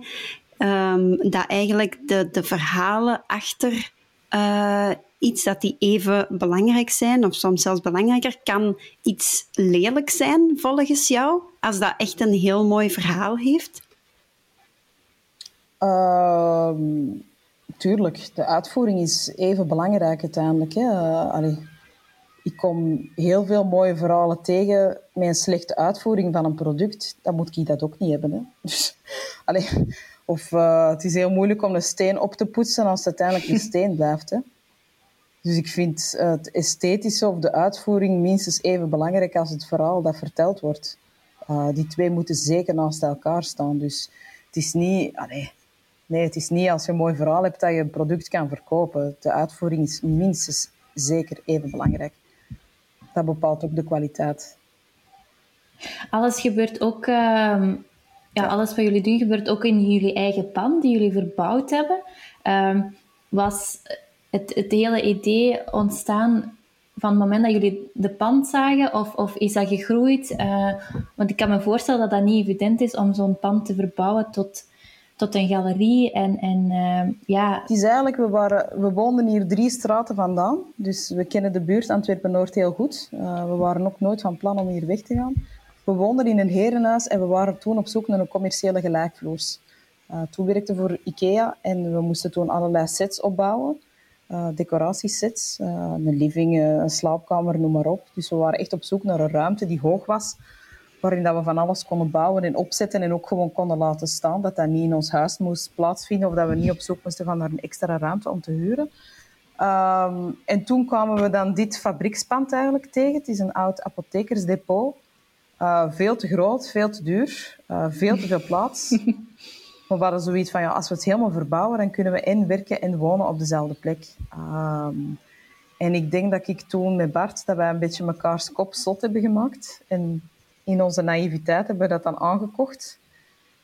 Um, dat eigenlijk de, de verhalen achter uh, iets dat die even belangrijk zijn, of soms zelfs belangrijker, kan iets lelijk zijn volgens jou, als dat echt een heel mooi verhaal heeft? Uh, tuurlijk, de uitvoering is even belangrijk uiteindelijk. Hè. Allee, ik kom heel veel mooie verhalen tegen met een slechte uitvoering van een product. Dan moet ik dat ook niet hebben. Hè. Dus, allee, of uh, het is heel moeilijk om een steen op te poetsen als het uiteindelijk een steen blijft. Hè. Dus ik vind het esthetische of de uitvoering minstens even belangrijk als het verhaal dat verteld wordt. Uh, die twee moeten zeker naast elkaar staan. Dus het is niet... Allee, nee, het is niet als je een mooi verhaal hebt dat je een product kan verkopen. De uitvoering is minstens zeker even belangrijk. Dat bepaalt ook de kwaliteit. Alles gebeurt ook... Uh, ja, alles wat jullie doen gebeurt ook in jullie eigen pand die jullie verbouwd hebben. Uh, was het, het hele idee ontstaan van het moment dat jullie de pand zagen? Of, of is dat gegroeid? Uh, want ik kan me voorstellen dat dat niet evident is om zo'n pand te verbouwen tot, tot een galerie. En, en uh, ja... Het is eigenlijk, we, waren, we woonden hier drie straten vandaan. Dus we kennen de buurt Antwerpen-Noord heel goed. Uh, we waren ook nooit van plan om hier weg te gaan. We woonden in een herenhuis en we waren toen op zoek naar een commerciële gelijkvloers. toen werkte voor IKEA en we moesten toen allerlei sets opbouwen uh, decoratiesets. Uh, een living, uh, een slaapkamer, noem maar op. Dus we waren echt op zoek naar een ruimte die hoog was, waarin dat we van alles konden bouwen en opzetten en ook gewoon konden laten staan. Dat dat niet in ons huis moest plaatsvinden of dat we niet op zoek moesten gaan naar een extra ruimte om te huren. Um, en toen kwamen we dan dit fabriekspand eigenlijk tegen. Het is een oud apothekersdepot. Veel te groot, veel te duur, veel te veel plaats. we hadden zoiets van, ja, als we het helemaal verbouwen, dan kunnen we en werken en wonen op dezelfde plek. Um, en ik denk dat ik toen met Bart, dat wij een beetje mekaars kop zot hebben gemaakt. En in onze naïviteit hebben we dat dan aangekocht.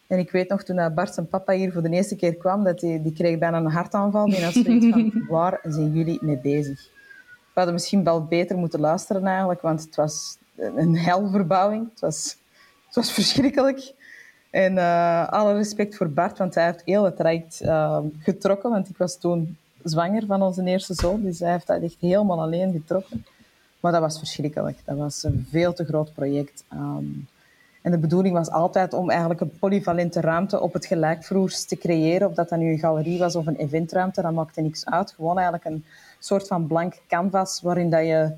En ik weet nog, toen Bart zijn papa hier voor de eerste keer kwam, dat hij, die kreeg bijna een hartaanval. Die had zoiets van, waar zijn jullie mee bezig? We hadden misschien wel beter moeten luisteren eigenlijk, want het was een helverbouwing. Het was, het was verschrikkelijk. En uh, alle respect voor Bart, want hij heeft heel het traject uh, getrokken. Want ik was toen zwanger van onze eerste zoon. Dus hij heeft dat echt helemaal alleen getrokken. Maar dat was verschrikkelijk. Dat was een veel te groot project. Um, en de bedoeling was altijd om eigenlijk een polyvalente ruimte op het gelijkvloers te creëren. Of dat dan nu een galerie was of een eventruimte, dat maakte niks uit. Gewoon eigenlijk een soort van blank canvas waarin dat je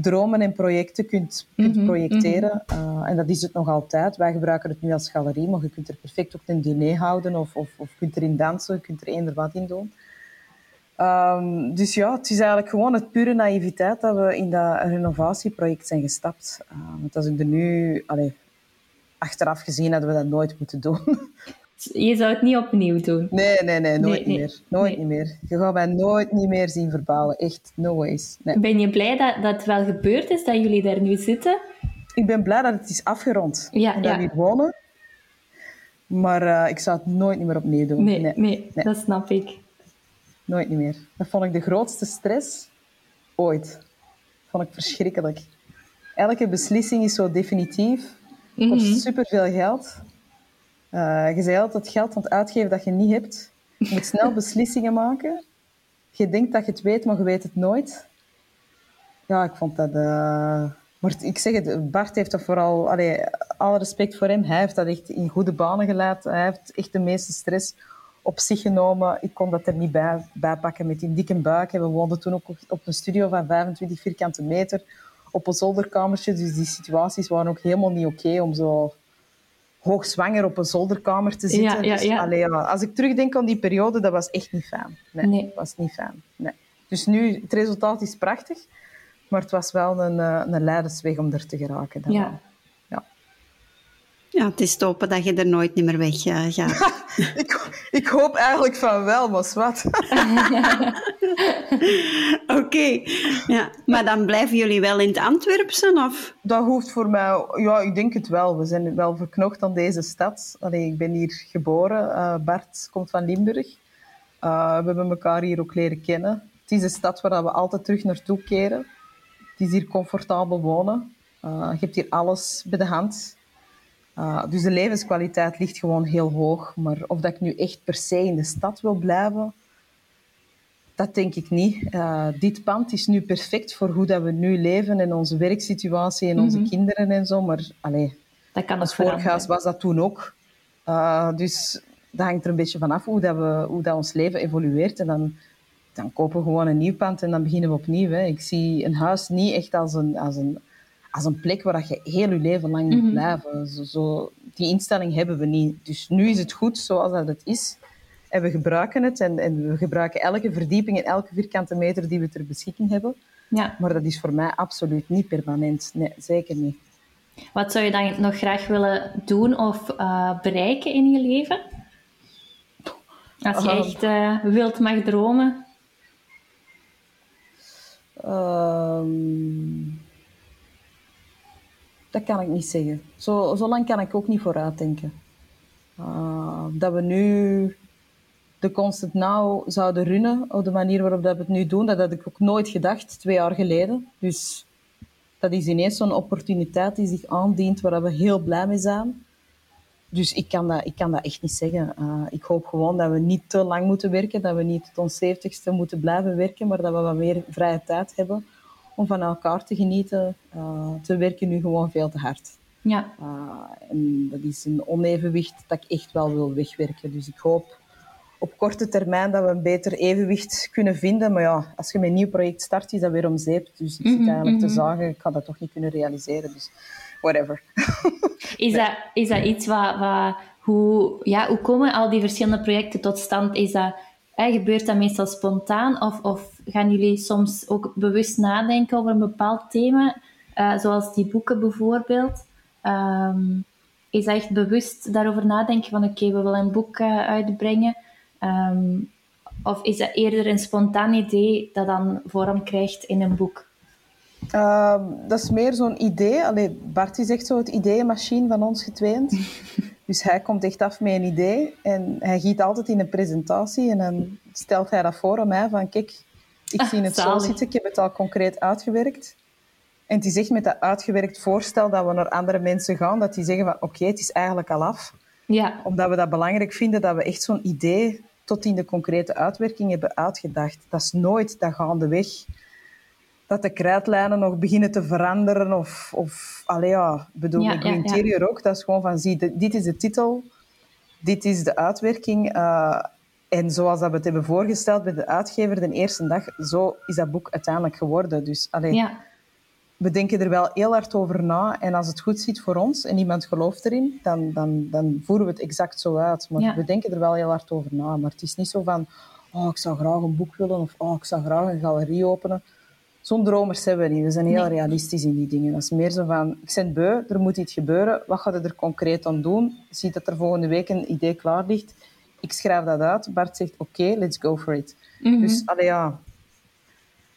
dromen en projecten kunt, kunt mm -hmm, projecteren. Mm -hmm. uh, en dat is het nog altijd. Wij gebruiken het nu als galerie, maar je kunt er perfect ook een diner houden of, of, of kunt erin dansen, je kunt er eender wat in doen. Um, dus ja, het is eigenlijk gewoon het pure naïviteit dat we in dat renovatieproject zijn gestapt. Uh, want als ik er nu, allez, achteraf gezien hadden we dat nooit moeten doen. Je zou het niet opnieuw doen? Nee, nee, nee, nooit nee, meer. Nooit nee. niet meer. Je gaat mij nooit niet meer zien verbouwen. Echt, no ways. Nee. Ben je blij dat dat wel gebeurd is, dat jullie daar nu zitten? Ik ben blij dat het is afgerond. Ja, en ja. dat we hier wonen. Maar uh, ik zou het nooit niet meer opnieuw doen. Nee, nee, nee, nee, dat snap ik. Nooit niet meer. Dat vond ik de grootste stress ooit. Dat vond ik verschrikkelijk. Elke beslissing is zo definitief. Kost mm -hmm. superveel geld. Uh, je zei altijd geld aan het uitgeven dat je niet hebt. Je moet snel beslissingen maken. Je denkt dat je het weet, maar je weet het nooit. Ja, ik vond dat... Uh... Maar ik zeg het, Bart heeft toch vooral... Allee, alle respect voor hem. Hij heeft dat echt in goede banen geleid. Hij heeft echt de meeste stress op zich genomen. Ik kon dat er niet bij, bij pakken met die dikke buik. We woonden toen ook op een studio van 25 vierkante meter op een zolderkamertje. Dus die situaties waren ook helemaal niet oké okay om zo hoogzwanger op een zolderkamer te zitten. Ja, ja, ja. Dus, allee, als ik terugdenk aan die periode, dat was echt niet fijn. Nee, was niet fijn. Nee. Dus nu, het resultaat is prachtig, maar het was wel een, een leidensweg om er te geraken. Ja. ja. Ja, het is te hopen dat je er nooit meer weg uh, gaat. ik, ik, hoop eigenlijk van wel, maar wat. Oké, ja. maar dan blijven jullie wel in het Antwerpsen? Of? Dat hoeft voor mij... Ja, ik denk het wel. We zijn wel verknocht aan deze stad. Allee, ik ben hier geboren. Uh, Bart komt van Limburg. Uh, we hebben elkaar hier ook leren kennen. Het is een stad waar we altijd terug naartoe keren. Het is hier comfortabel wonen. Je hebt hier alles bij de hand. Uh, dus de levenskwaliteit ligt gewoon heel hoog. Maar of dat ik nu echt per se in de stad wil blijven, dat denk ik niet. Uh, dit pand is nu perfect voor hoe dat we nu leven en onze werksituatie en onze mm -hmm. kinderen en zo. Maar allee, dat kan als huis was dat toen ook. Uh, dus dat hangt er een beetje vanaf hoe, dat we, hoe dat ons leven evolueert. En dan, dan kopen we gewoon een nieuw pand en dan beginnen we opnieuw. Hè. Ik zie een huis niet echt als een, als een, als een plek waar je heel je leven lang moet blijven. Zo, zo, die instelling hebben we niet. Dus nu is het goed zoals dat het is. En we gebruiken het. En, en we gebruiken elke verdieping en elke vierkante meter die we ter beschikking hebben. Ja. Maar dat is voor mij absoluut niet permanent. Nee, zeker niet. Wat zou je dan nog graag willen doen of uh, bereiken in je leven? Als je echt uh, wild mag dromen. Um, dat kan ik niet zeggen. Zo, zo lang kan ik ook niet vooruit denken. Uh, dat we nu de Constant Now zouden runnen op de manier waarop dat we het nu doen, dat had ik ook nooit gedacht, twee jaar geleden. Dus dat is ineens zo'n opportuniteit die zich aandient, waar we heel blij mee zijn. Dus ik kan dat, ik kan dat echt niet zeggen. Uh, ik hoop gewoon dat we niet te lang moeten werken, dat we niet tot ons zeventigste moeten blijven werken, maar dat we wat meer vrije tijd hebben om van elkaar te genieten. Uh, te werken nu gewoon veel te hard. Ja. Uh, en dat is een onevenwicht dat ik echt wel wil wegwerken. Dus ik hoop op korte termijn dat we een beter evenwicht kunnen vinden. Maar ja, als je met een nieuw project start, is dat weer om zeep. Dus ik zit eigenlijk mm -hmm. te zagen, ik ga dat toch niet kunnen realiseren. Dus whatever. is, dat, is dat iets wat... wat hoe, ja, hoe komen al die verschillende projecten tot stand? Is dat, gebeurt dat meestal spontaan? Of, of gaan jullie soms ook bewust nadenken over een bepaald thema? Uh, zoals die boeken bijvoorbeeld. Um, is dat echt bewust daarover nadenken van oké, we willen een boek uh, uitbrengen? Um, of is dat eerder een spontaan idee dat dan vorm krijgt in een boek? Uh, dat is meer zo'n idee. Allee, Bart is echt zo het ideeënmachine van ons getweend. dus hij komt echt af met een idee en hij giet altijd in een presentatie en dan stelt hij dat voor aan mij van kijk, ik zie het zo zitten, ik heb het al concreet uitgewerkt. En het is echt met dat uitgewerkt voorstel dat we naar andere mensen gaan, dat die zeggen van oké, okay, het is eigenlijk al af. Ja. Omdat we dat belangrijk vinden, dat we echt zo'n idee tot in de concrete uitwerking hebben uitgedacht. Dat is nooit dat gaandeweg dat de krijtlijnen nog beginnen te veranderen. Of, of allee, ja, bedoel, ja, ja, interieur ja. ook. Dat is gewoon van, zie, dit is de titel, dit is de uitwerking. Uh, en zoals dat we het hebben voorgesteld bij de uitgever de eerste dag, zo is dat boek uiteindelijk geworden. Dus allee, ja. we denken er wel heel hard over na. En als het goed ziet voor ons en iemand gelooft erin, dan, dan, dan voeren we het exact zo uit. Maar we denken er wel heel hard over na. Maar het is niet zo van, oh, ik zou graag een boek willen of oh, ik zou graag een galerie openen. Zo'n dromers hebben we niet. We zijn heel nee. realistisch in die dingen. Dat is meer zo van, ik ben beu, er moet iets gebeuren. Wat gaat er concreet aan doen? Ziet dat er volgende week een idee klaar ligt. Ik schrijf dat uit. Bart zegt, oké, okay, let's go for it. Mhm. Mm -hmm. Dus, allee, ja.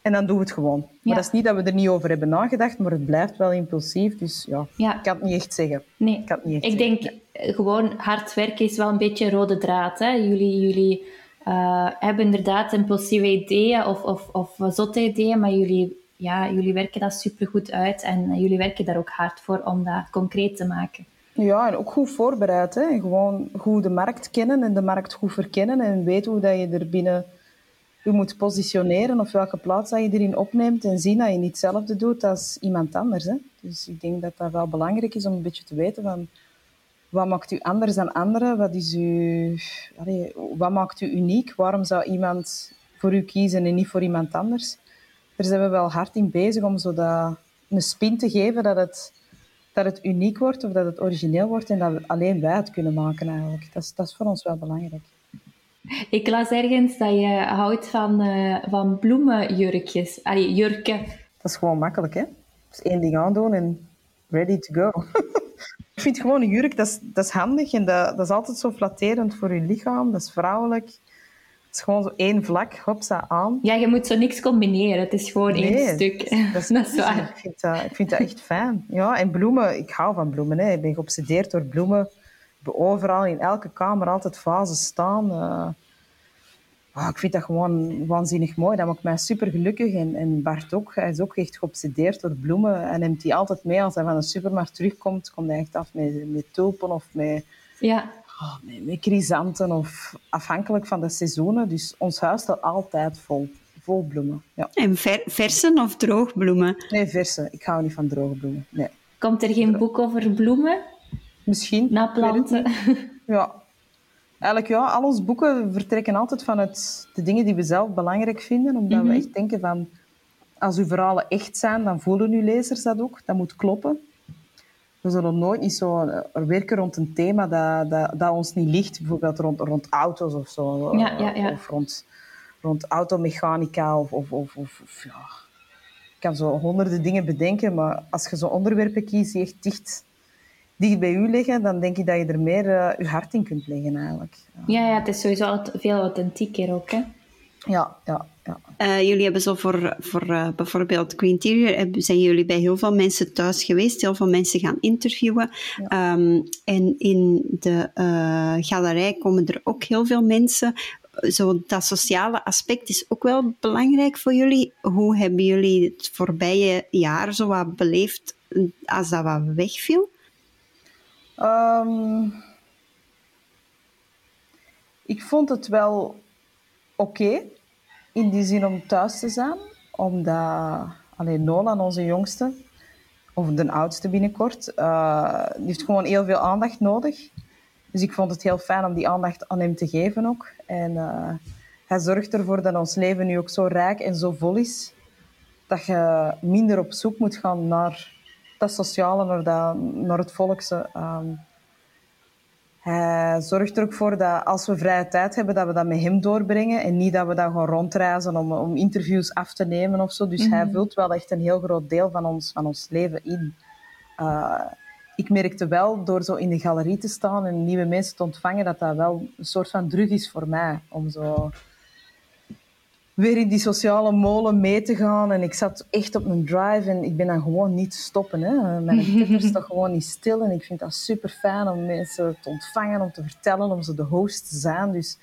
En dan doen we het gewoon. Maar dat is niet dat we er niet over hebben nagedacht, maar het blijft wel impulsief. Dus ja, Ja. ik kan het niet echt zeggen. Nee, Ik kan het niet echt ik zeggen. denk eh, gewoon hard werken is wel een beetje een rode draad. Hè? Jullie, jullie eh, hebben inderdaad impulsieve ideeën of, of, of zotte ideeën, maar jullie, ja, jullie werken dat supergoed uit en jullie werken daar ook hard voor om dat concreet te maken. Ja, en ook goed voorbereid. Hè. Gewoon goed de markt kennen en de markt goed verkennen en weten hoe dat je er binnen je moet positioneren of welke plaats dat je erin opneemt en zien dat je niet hetzelfde doet als iemand anders. Hè. Dus ik denk dat dat wel belangrijk is om een beetje te weten van wat maakt u anders dan anderen? Wat, is u, allee, wat maakt u uniek? Waarom zou iemand voor u kiezen en niet voor iemand anders? Daar zijn we wel hard in bezig om zo dat, een spin te geven dat het, dat het uniek wordt of dat het origineel wordt en dat we alleen wij het kunnen maken eigenlijk. Dat is, dat is voor ons wel belangrijk. Ik las ergens dat je houdt van, eh, van bloemenjurkjes. Allee, jurken. Dat is gewoon makkelijk, hè? Dus één ding aandoen en ready to go. Ik vind gewoon een jurk, dat is, dat is handig en dat, dat is altijd zo flatterend voor je lichaam. Dat is vrouwelijk. Het is gewoon zo één vlak, hopsa, aan. Ja, je moet zo niks combineren. Het is gewoon één stuk. Dat is, dat is waar. Ik vind dat, ik vind dat echt fijn. Ja, en bloemen, ik hou van bloemen. Hè. Ik ben geobsedeerd door bloemen. Overal, in elke kamer, altijd vazen staan. Uh, oh, ik vind dat gewoon waanzinnig mooi. Dat maakt mij super gelukkig. En, en Bart ook. Hij is ook echt geobsedeerd door bloemen. En neemt die altijd mee als hij van de supermarkt terugkomt. Komt hij echt af met, met tulpen of met... Ja. Oh, met, met chrysanten of afhankelijk van de seizoenen. Dus ons huis staat altijd vol, vol bloemen. Ja. En ver, versen of droogbloemen? Nee, verse. Ik hou niet van droge bloemen. Nee. Komt er geen boek over bloemen? Misschien. Na planten? Ja. Eigenlijk ja, al onze boeken vertrekken altijd vanuit de dingen die we zelf belangrijk vinden. Omdat mm -hmm. we echt denken van... Als uw verhalen echt zijn, dan voelen uw lezers dat ook. Dat moet kloppen. We zullen nooit niet zo werken rond een thema dat, dat, dat ons niet ligt. Bijvoorbeeld rond, rond auto's of zo. Ja, ja, ja. Of rond, rond automechanica. Of, of, of, of, ja. Ik kan zo honderden dingen bedenken, maar als je zo onderwerpen kiest die echt dicht, dicht bij u liggen, dan denk ik dat je er meer uh, je hart in kunt leggen eigenlijk. Ja, ja het is sowieso veel authentieker ook, hè? Ja, ja, ja. Uh, jullie hebben zo voor, voor uh, bijvoorbeeld Green Interior, zijn jullie bij heel veel mensen thuis geweest, heel veel mensen gaan interviewen. Ja. Um, en in de uh, galerij komen er ook heel veel mensen. Zo, dat sociale aspect is ook wel belangrijk voor jullie. Hoe hebben jullie het voorbije jaar zo wat beleefd als dat wat wegviel? Um, ik vond het wel oké, in die zin om thuis te zijn. Omdat alleen Nolan, onze jongste, of de oudste binnenkort, die heeft gewoon heel veel aandacht nodig. Dus ik vond het heel fijn om die aandacht aan hem te geven ook. En uh, hij zorgt ervoor dat ons leven nu ook zo rijk en zo vol is, dat je minder op zoek moet gaan naar dat sociale, naar, dat, naar het volkse. Um, hij zorgt er ook voor dat als we vrije tijd hebben, dat we dat met hem doorbrengen. En niet dat we dat gaan rondreizen om, om interviews af te nemen of zo. Dus hij vult wel echt een heel groot deel van ons, van ons leven in. Uh, ik merkte wel, door zo in de galerie te staan en nieuwe mensen te ontvangen, dat dat wel een soort van drug is voor mij. Om zo weer in die sociale molen mee te gaan. En ik zat echt op een drive en ik ben dan gewoon niet te stoppen. Hè. Mijn Twitter staat gewoon niet stil en ik vind dat super fijn om mensen te ontvangen, om te vertellen, om ze de host te zijn. Dus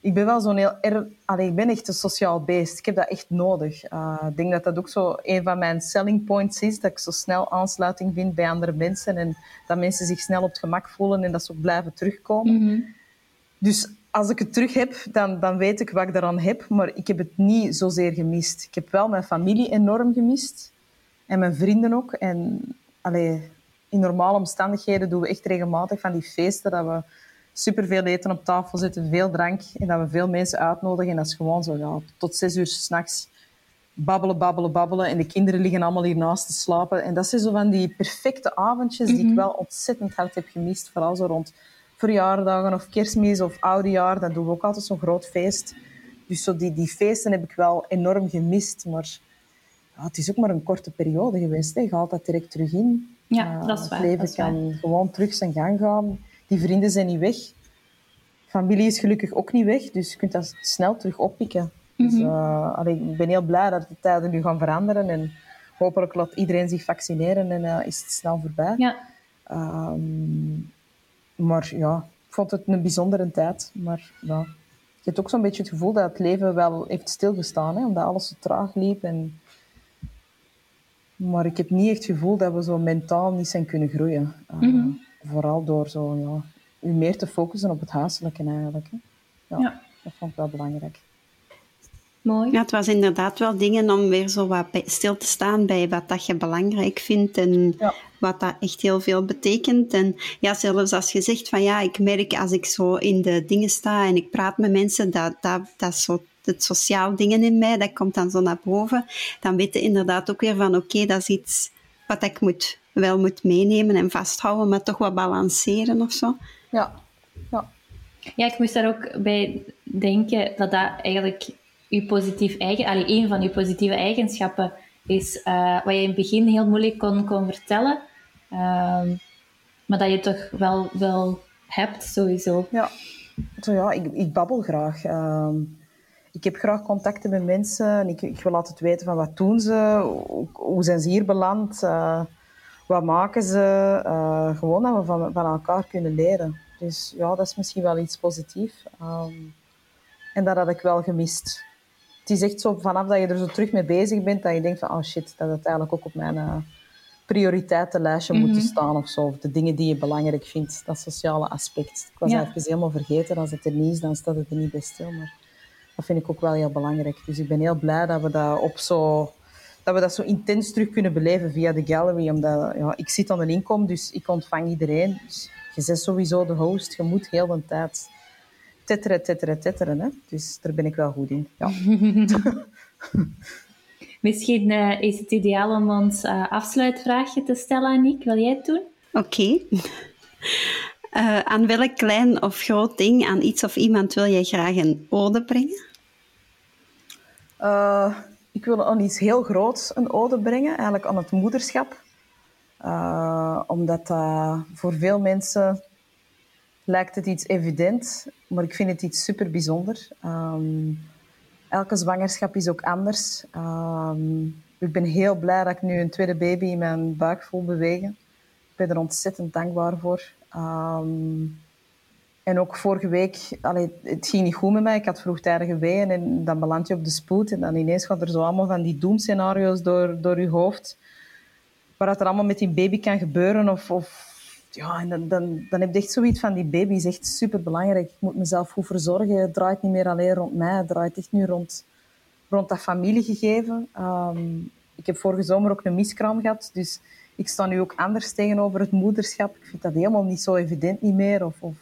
ik ben wel zo'n heel... Er... Allee, ik ben echt een sociaal beest. Ik heb dat echt nodig. Uh, ik denk dat dat ook zo een van mijn selling points is, dat ik zo snel aansluiting vind bij andere mensen en dat mensen zich snel op het gemak voelen en dat ze ook blijven terugkomen. Mm-hmm. Dus als ik het terug heb, dan, dan weet ik wat ik daaraan heb. Maar ik heb het niet zozeer gemist. Ik heb wel mijn familie enorm gemist. En mijn vrienden ook. En allee, in normale omstandigheden doen we echt regelmatig van die feesten dat we superveel eten op tafel zetten, veel drank en dat we veel mensen uitnodigen. En dat is gewoon zo, ja, tot zes uur s'nachts babbelen, babbelen, babbelen. En de kinderen liggen allemaal hiernaast te slapen. En dat zijn zo van die perfecte avondjes die ik wel ontzettend hard heb gemist. Vooral zo rond verjaardagen of kerstmis of oudejaar, dan doen we ook altijd zo'n groot feest. Dus zo die, die feesten heb ik wel enorm gemist. Maar ja, het is ook maar een korte periode geweest. Hè. Je haalt dat direct terug in. Ja, uh, dat is waar. Het leven kan waar. gewoon terug zijn gang gaan. Die vrienden zijn niet weg. Familie is gelukkig ook niet weg. Dus je kunt dat snel terug oppikken. Mm -hmm. dus, uh, allee, ik ben heel blij dat de tijden nu gaan veranderen. En hopelijk laat iedereen zich vaccineren en uh, is het snel voorbij. Ja. Um, maar ja, ik vond het een bijzondere tijd. Maar ja, je hebt ook zo'n beetje het gevoel dat het leven wel heeft stilgestaan, hè, omdat alles zo traag liep. En... Maar ik heb niet echt het gevoel dat we zo mentaal niet zijn kunnen groeien. Uh, mm -hmm. Vooral door zo, ja, u meer te focussen op het huiselijke eigenlijk. Hè. Ja, ja, dat vond ik wel belangrijk. Mooi. Ja, het was inderdaad wel dingen om weer zo wat stil te staan bij wat dat je belangrijk vindt en ja. wat dat echt heel veel betekent. En ja, zelfs als je zegt van ja, ik merk als ik zo in de dingen sta en ik praat met mensen, dat, dat, dat zo het sociaal dingen in mij, dat komt dan zo naar boven. Dan weet je inderdaad ook weer van oké, okay, dat is iets wat ik moet, wel moet meenemen en vasthouden, maar toch wat balanceren of zo. Ja. Ja, ja ik moest daar ook bij denken dat dat eigenlijk uw positief eigen, allee, een van uw positieve eigenschappen is uh, wat je in het begin heel moeilijk kon, kon vertellen. Uh, maar dat je toch wel, wel hebt, sowieso. Ja, zo ja ik, ik babbel graag. Ehm, ik heb graag contacten met mensen en ik, ik wil altijd weten van wat doen ze, hoe, hoe zijn ze hier beland, uh, wat maken ze. Uh, gewoon dat we van, van elkaar kunnen leren. Dus ja, dat is misschien wel iets positiefs. Um, en dat had ik wel gemist. Het is echt zo vanaf dat je er zo terug mee bezig bent, dat je denkt van, oh shit, dat het eigenlijk ook op mijn uh, prioriteitenlijstje mm -hmm. moeten staan of zo. Of de dingen die je belangrijk vindt, dat sociale aspect. Ik was ja. even helemaal vergeten, als het er niet is, dan staat het er niet bij stil. Maar dat vind ik ook wel heel belangrijk. Dus ik ben heel blij dat we dat op zo... Dat we dat zo intens terug kunnen beleven via de gallery. Omdat ja, ik zit aan een inkom, dus ik ontvang iedereen. Dus je bent sowieso de host. Je moet heel de tijd tetteren, tetteren, tetteren. Hè? Dus daar ben ik wel goed in. Ja. Misschien uh, is het ideaal om ons uh, afsluitvraagje te stellen, Aniek. Wil jij het doen? Oké. Okay. Uh, aan welk klein of groot ding, aan iets of iemand wil jij graag een ode brengen? Uh, ik wil aan iets heel groots een ode brengen, eigenlijk aan het moederschap. Uh, omdat voor veel mensen lijkt het iets evident, maar ik vind het iets super bijzonder. Um, elke zwangerschap is ook anders. Um, ik ben heel blij dat ik nu een tweede baby in mijn buik voel bewegen. Ik ben er ontzettend dankbaar voor. Um, en ook vorige week, het ging niet goed met mij. Ik had vroegtijdige weeën en dan beland je op de spoed. En dan ineens gaat er zo allemaal van die doemscenario's door, door je hoofd. Wat er allemaal met die baby kan gebeuren. Of, of ja, en dan, dan, dan heb je echt zoiets van, die baby is echt super belangrijk. Ik moet mezelf goed verzorgen. Het draait niet meer alleen rond mij. Het draait echt nu rond, rond dat familiegegeven. Um, ik heb vorige zomer ook een miskraam gehad. Dus ik sta nu ook anders tegenover het moederschap. Ik vind dat helemaal niet zo evident niet meer. Of, of,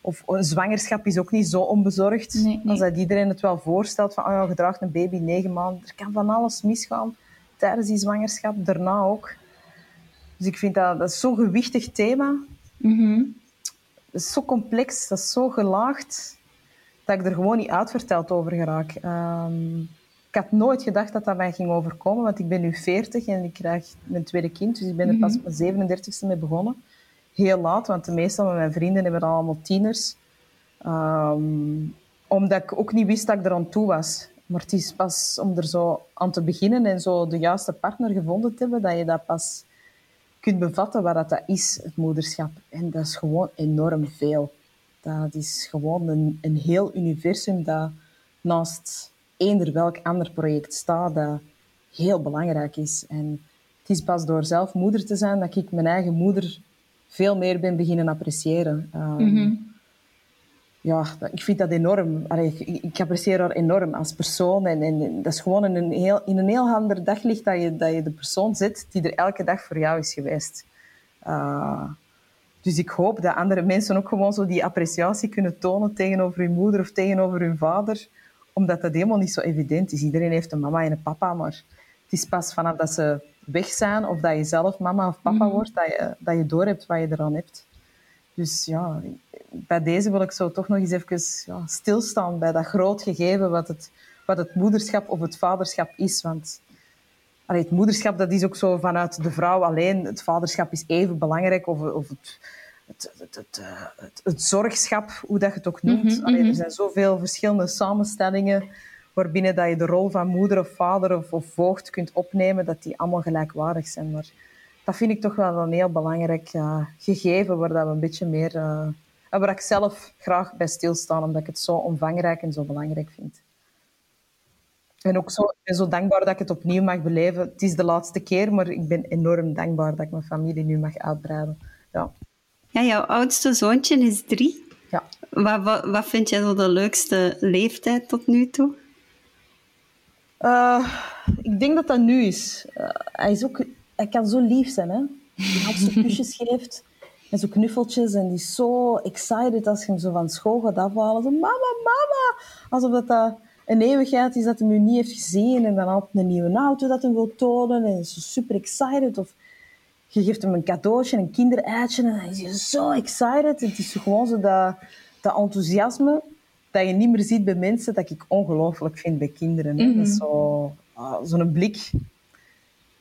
of een zwangerschap is ook niet zo onbezorgd. Nee, nee. Als dat iedereen het wel voorstelt van, oh ja, je draagt een baby negen maanden. Er kan van alles misgaan tijdens die zwangerschap, daarna ook. Dus ik vind dat, dat is zo'n gewichtig thema. Mm -hmm. Dat is zo complex, dat is zo gelaagd, dat ik er gewoon niet uitverteld over geraak. Um, ik had nooit gedacht dat dat mij ging overkomen, want ik ben nu 40 en ik krijg mijn tweede kind. Dus ik ben er pas op mijn 37e mee begonnen. Heel laat, want de meeste van mijn vrienden hebben allemaal tieners. Um, omdat ik ook niet wist dat ik er aan toe was. Maar het is pas om er zo aan te beginnen en zo de juiste partner gevonden te hebben, dat je dat pas kunt bevatten wat dat is, het moederschap. En dat is gewoon enorm veel. Dat is gewoon een, een heel universum dat naast eender welk ander project staat dat heel belangrijk is. En het is pas door zelf moeder te zijn dat ik mijn eigen moeder veel meer ben beginnen appreciëren. Mm -hmm. Ja, ik vind dat enorm. Allee, ik, ik, apprecieer haar enorm als persoon. En, en dat is gewoon in een heel, in een heel ander daglicht dat je, dat je de persoon zet die er elke dag voor jou is geweest. Uh, dus ik hoop dat andere mensen ook gewoon zo die appreciatie kunnen tonen tegenover hun moeder of tegenover hun vader omdat dat helemaal niet zo evident is. Iedereen heeft een mama en een papa, maar het is pas vanaf dat ze weg zijn of dat je zelf mama of papa mm. wordt, dat je, dat je doorhebt wat je eraan hebt. Dus ja, bij deze wil ik zo toch nog eens even ja, stilstaan bij dat groot gegeven wat het, wat het moederschap of het vaderschap is. Want allee, het moederschap dat is ook zo vanuit de vrouw alleen. Het vaderschap is even belangrijk of, of het, het, het, eh, het, het, zorgschap, hoe dat je het ook noemt. Mm -hmm, Allee, er zijn zoveel verschillende samenstellingen waarbinnen dat je de rol van moeder of vader of, of voogd kunt opnemen, dat die allemaal gelijkwaardig zijn. Maar dat vind ik toch wel een heel belangrijk uh, gegeven, waar dat we een beetje meer... Uh, en waar ik zelf graag bij stilsta, omdat ik het zo omvangrijk en zo belangrijk vind. En ook zo, ik ben zo dankbaar dat ik het opnieuw mag beleven. Het is de laatste keer, maar ik ben enorm dankbaar dat ik mijn familie nu mag uitbreiden. Ja. Ja, jouw oudste zoontje is drie. Ja. Wat, wat, wat vind jij zo de leukste leeftijd tot nu toe? Uh, ik denk dat dat nu is. Uh, hij, is ook, hij kan zo lief zijn. Hè? Hij had zo kusjes geeft en zo knuffeltjes. En die is zo excited als je hem zo van school gaat afhalen. Zo, mama, mama! Alsof dat, dat een eeuwigheid is dat hij hem niet heeft gezien. En dan altijd een nieuwe auto dat hij wil tonen. En is zo super excited. Of je geeft hem een cadeautje, een kindereitje en hij is zo excited. Het is gewoon zo dat, dat enthousiasme dat je niet meer ziet bij mensen, dat ik ongelooflijk vind bij kinderen. Mm -hmm. Zo, zo'n blik.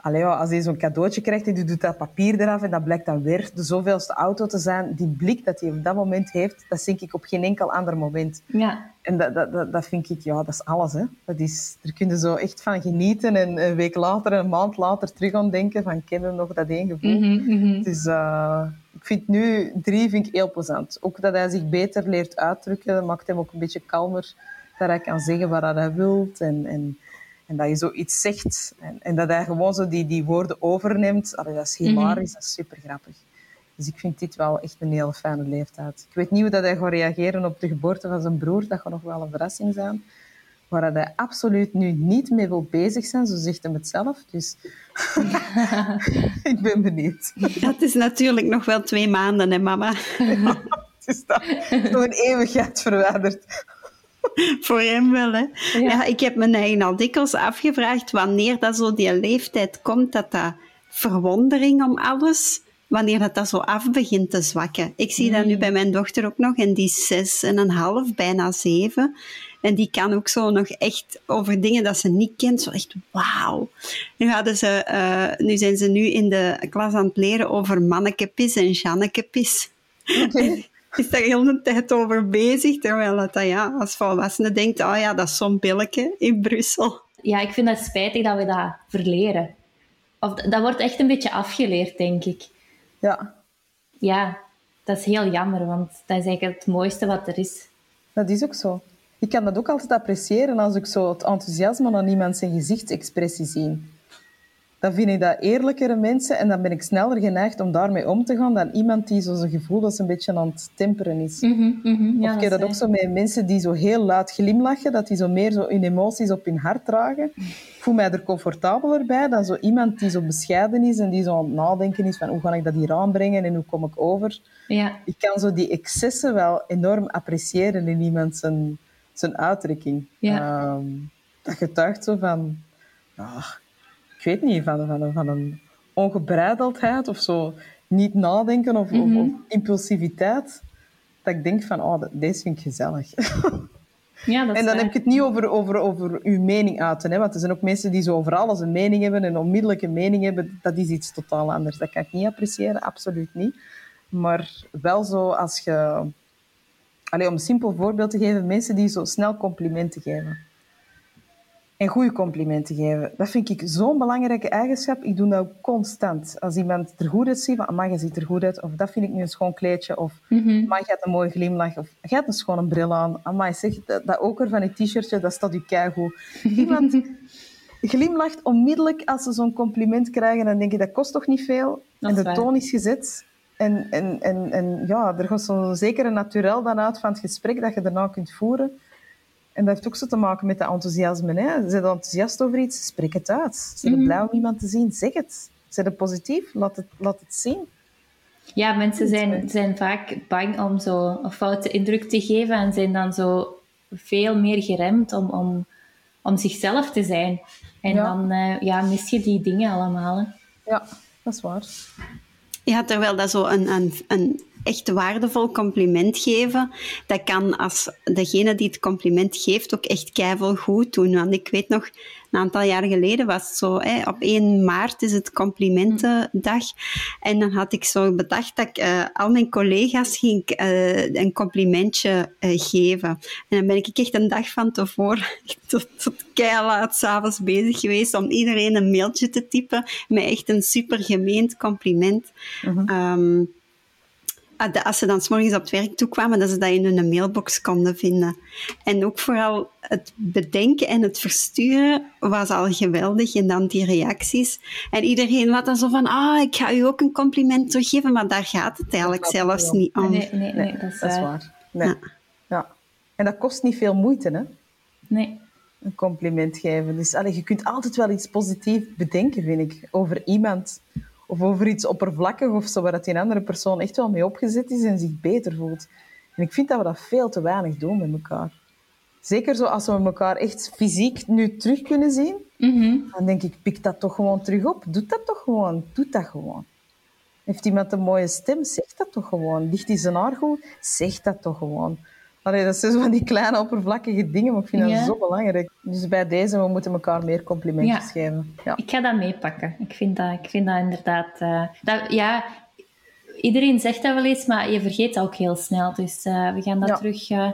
Allee, als hij zo'n cadeautje krijgt en die doet dat papier eraf en dat blijkt dan weer de zoveelste auto te zijn, die blik dat hij op dat moment heeft, dat denk ik op geen enkel ander moment. Ja. En dat, dat, dat, dat vind ik, ja, dat is alles. Hè. Dat is, daar kun je zo echt van genieten en een week later, een maand later terug aan denken van, ken je nog dat één gevoel? Mhm, mhm. Dus uh, ik vind nu drie vind ik heel plezant. Ook dat hij zich beter leert uitdrukken, dat maakt hem ook een beetje kalmer. Dat hij kan zeggen wat hij wil en, en, en dat je zoiets zegt. En, en, dat hij gewoon zo die, die woorden overneemt. Allee, dat is hilarisch, dat is super grappig. Dus ik vind dit wel echt een heel fijne leeftijd. Ik weet niet hoe dat hij gaat reageren op de geboorte van zijn broer. Dat gaat nog wel een verrassing zijn. Waar hij absoluut nu niet mee wil bezig zijn, zo zegt hij het zelf. Dus ik ben benieuwd. Dat is natuurlijk nog wel twee maanden, hè, mama? Ja, dat is nog een eeuwigheid verwijderd. Voor hem wel, hè? Ja. ja. ik heb me eigen al dikwijls afgevraagd wanneer dat zo die leeftijd komt, dat dat verwondering om alles, wanneer dat, dat zo af begint te zwakken. Ik zie dat nu bij mijn dochter ook nog, en die is zes en een half, bijna zeven. En die kan ook zo nog echt over dingen dat ze niet kent, zo echt wauw. Nu, hadden ze, uh, nu zijn ze nu in de klas aan het leren over mannekepis en jannekepis. Okay. is daar heel de tijd over bezig, terwijl dat, ja, als volwassene denkt, oh ja, dat is zo'n pilletje in Brussel. Ja, ik vind het spijtig dat we dat verleren. Of dat wordt echt een beetje afgeleerd, denk ik. Ja. Ja, dat is heel jammer, want dat is eigenlijk het mooiste wat er is. Dat is ook zo. Ik kan dat ook altijd appreciëren als ik zo het enthousiasme aan iemand zijn gezichtsexpressie zie dan vind ik dat eerlijkere mensen en dan ben ik sneller geneigd om daarmee om te gaan dan iemand die zo zijn gevoel dat een beetje aan het temperen is. Mm -hmm, ja, of ik heb dat ook zo met mensen die zo heel luid glimlachen, dat die zo meer zo hun emoties op hun hart dragen. Ik voel mij er comfortabeler bij dan zo iemand die zo bescheiden is en die zo aan het nadenken is van hoe ga ik dat hier aanbrengen en hoe kom ik over. Ja. Ik kan zo die excessen wel enorm appreciëren in iemand zijn, zijn uitdrukking. Ja. Um, dat getuigt zo van... Oh, ik weet niet, van, van, van een ongebreideldheid of zo. Niet nadenken of, Mhm. of, of impulsiviteit. Dat ik denk van, oh, deze vind ik gezellig. Ja, dat en dan waar. heb ik het niet over, over, over uw mening uiten. Hè? Want er zijn ook mensen die zo over alles een mening hebben en onmiddellijk een mening hebben. Dat is iets totaal anders. Dat kan ik niet appreciëren, absoluut niet. Maar wel zo als je... Allee, om een simpel voorbeeld te geven, mensen die zo snel complimenten geven. En goede complimenten geven. Dat vind ik zo'n belangrijke eigenschap. Ik doe dat ook constant. Als iemand er goed uitziet, van amai, je ziet er goed uit. Of dat vind ik nu een schoon kleedje. Of amai, je hebt een mooie glimlach. Of je hebt een schone bril aan. Amai, zeg, dat, dat oker van je t-shirtje, dat staat u keigoed. Iemand glimlacht onmiddellijk als ze zo'n compliment krijgen. Dan denk je, dat kost toch niet veel? Dat en de waar. toon is gezet. En, en, en, en ja, er gaat zo'n zekere naturel dan uit van het gesprek dat je daarna kunt voeren. En dat heeft ook zo te maken met dat enthousiasme. Hè? Zijn enthousiast over iets? Spreek het uit. Zijn je blij om iemand te zien? Zeg het. Zijn je positief? Laat het, laat het zien. Ja, mensen zijn, zijn vaak bang om zo een foute indruk te geven en zijn dan zo veel meer geremd om, om, om zichzelf te zijn. En Ja. dan eh, ja, mis je die dingen allemaal. Hè. Ja, dat is waar. Ja, terwijl dat zo een, een, een echt waardevol compliment geven, dat kan als degene die het compliment geeft ook echt keiveel goed doen. Want ik weet nog, een aantal jaar geleden was het zo, hè, op 1 maart is het complimentendag. En dan had ik zo bedacht dat ik eh, al mijn collega's ging eh, een complimentje eh, geven. En dan ben ik echt een dag van tevoren tot, tot keihard s'avonds bezig geweest om iedereen een mailtje te typen met echt een super gemeend compliment. Ehm, ah, de- als ze dan 's morgens op het werk toekwamen, dat ze dat in hun mailbox konden vinden. En ook vooral het bedenken en het versturen was al geweldig. En dan die reacties. En iedereen had dan zo van, ah, ik ga u ook een compliment teruggeven, maar daar gaat het eigenlijk zelfs niet om. niet om. Nee, nee, nee, dat is Dat is waar. waar. Nee. Ja. Ja. En dat kost niet veel moeite, hè? Nee. Een compliment geven. Dus allee, je kunt altijd wel iets positiefs bedenken, vind ik, over iemand. Of over iets oppervlakkig of zo, waar dat die andere persoon echt wel mee opgezet is en zich beter voelt. En ik vind dat we dat veel te weinig doen met elkaar. Zeker zo als we elkaar echt fysiek nu terug kunnen zien, Mhm. dan denk ik, pik dat toch gewoon terug op. Doe dat toch gewoon. Doe dat gewoon. Heeft iemand een mooie stem? Zeg dat toch gewoon. Ligt hij zijn haar goed? Zeg dat toch gewoon. Allee, dat zijn zo van die kleine oppervlakkige dingen, maar ik vind dat zo belangrijk. Dus bij deze, we moeten elkaar meer complimentjes geven. Ja. Ik ga dat meepakken. Ik vind dat, ik vind dat inderdaad... Uh, dat, ja, iedereen zegt dat wel eens, maar je vergeet dat ook heel snel. Dus uh, we gaan dat terug uh,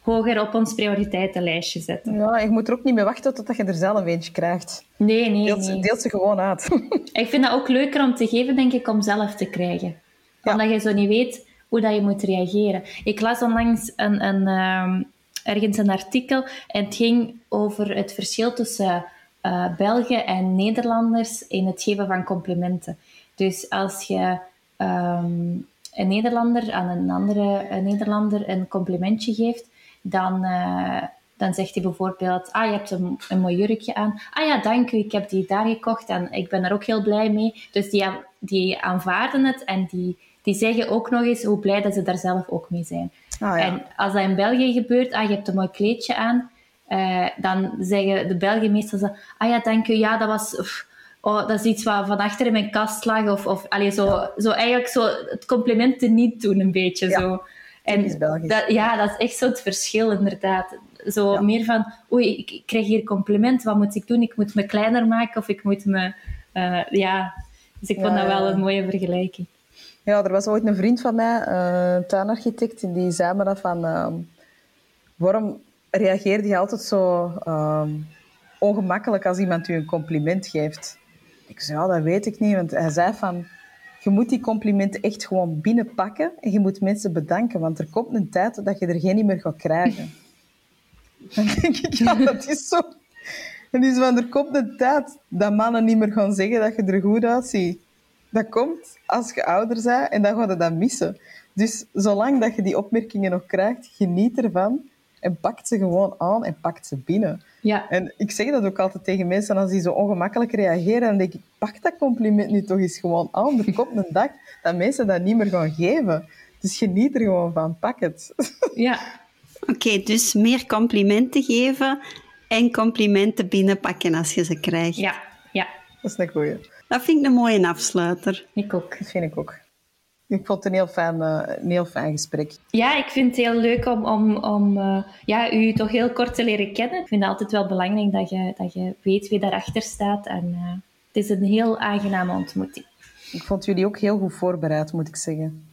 hoger op ons prioriteitenlijstje zetten. Ja, je moet er ook niet mee wachten totdat je er zelf eentje krijgt. Nee, nee, deelt, nee. Deelt ze gewoon uit. ik vind dat ook leuker om te geven, denk ik, om zelf te krijgen. Omdat je zo niet weet hoe dat je moet reageren. Ik las onlangs een, een, um, ergens een artikel en het ging over het verschil tussen uh, Belgen en Nederlanders in het geven van complimenten. Dus als je um, een Nederlander aan een andere Nederlander een complimentje geeft, dan, uh, dan zegt hij bijvoorbeeld: Ah, je hebt een, een mooi jurkje aan. Ah ja, dank u, ik heb die daar gekocht en ik ben er ook heel blij mee. Dus die, die aanvaarden het en die, die zeggen ook nog eens hoe blij dat ze daar zelf ook mee zijn. Ah, ja. En als dat in België gebeurt, ah, je hebt een mooi kleedje aan, uh, dan zeggen de Belgen meestal zo: Ah ja, dank u, ja, dat was. Oh, dat is iets wat van achter in mijn kast lag. Of, of allee, zo, ja. zo eigenlijk zo het compliment niet doen, een beetje. Ja. Zo. En dat, ja, dat is echt zo het verschil, inderdaad. Zo ja. meer van, oei, ik, ik krijg hier compliment, wat moet ik doen? Ik moet me kleiner maken of ik moet me... Uh, ja, dus ik vond dat wel een mooie vergelijking. Ja, er was ooit een vriend van mij, een tuinarchitect, en die zei me dat van... Uh, waarom reageerde je altijd zo ongemakkelijk als iemand u een compliment geeft? Ik zei, ja, dat weet ik niet. Want hij zei van, je moet die complimenten echt gewoon binnenpakken en je moet mensen bedanken, want er komt een tijd dat je er geen meer gaat krijgen. Dan denk ik, ja, dat is zo. En dus van, er komt een tijd dat mannen niet meer gaan zeggen dat je er goed uitziet. Dat komt als je ouder bent en dan ga je dat missen. Dus zolang dat je die opmerkingen nog krijgt, geniet ervan en pakt ze gewoon aan en pakt ze binnen. Ja. En ik zeg dat ook altijd tegen mensen als die zo ongemakkelijk reageren. Dan denk ik, pak dat compliment nu toch eens gewoon aan. Er komt een dag dat mensen dat niet meer gaan geven. Dus geniet er gewoon van. Pak het. Ja. Oké, okay, dus meer complimenten geven en complimenten binnenpakken als je ze krijgt. Ja, ja. Dat is een goeie. Dat vind ik een mooie afsluiter. Ik ook. Dat vind ik ook. Ik vond het een heel fijn, uh, een heel fijn gesprek. Ja, ik vind het heel leuk om, om, om uh, ja, u toch heel kort te leren kennen. Ik vind het altijd wel belangrijk dat je, dat je weet wie daarachter staat. En uh, het is een heel aangename ontmoeting. Ik vond jullie ook heel goed voorbereid, moet ik zeggen.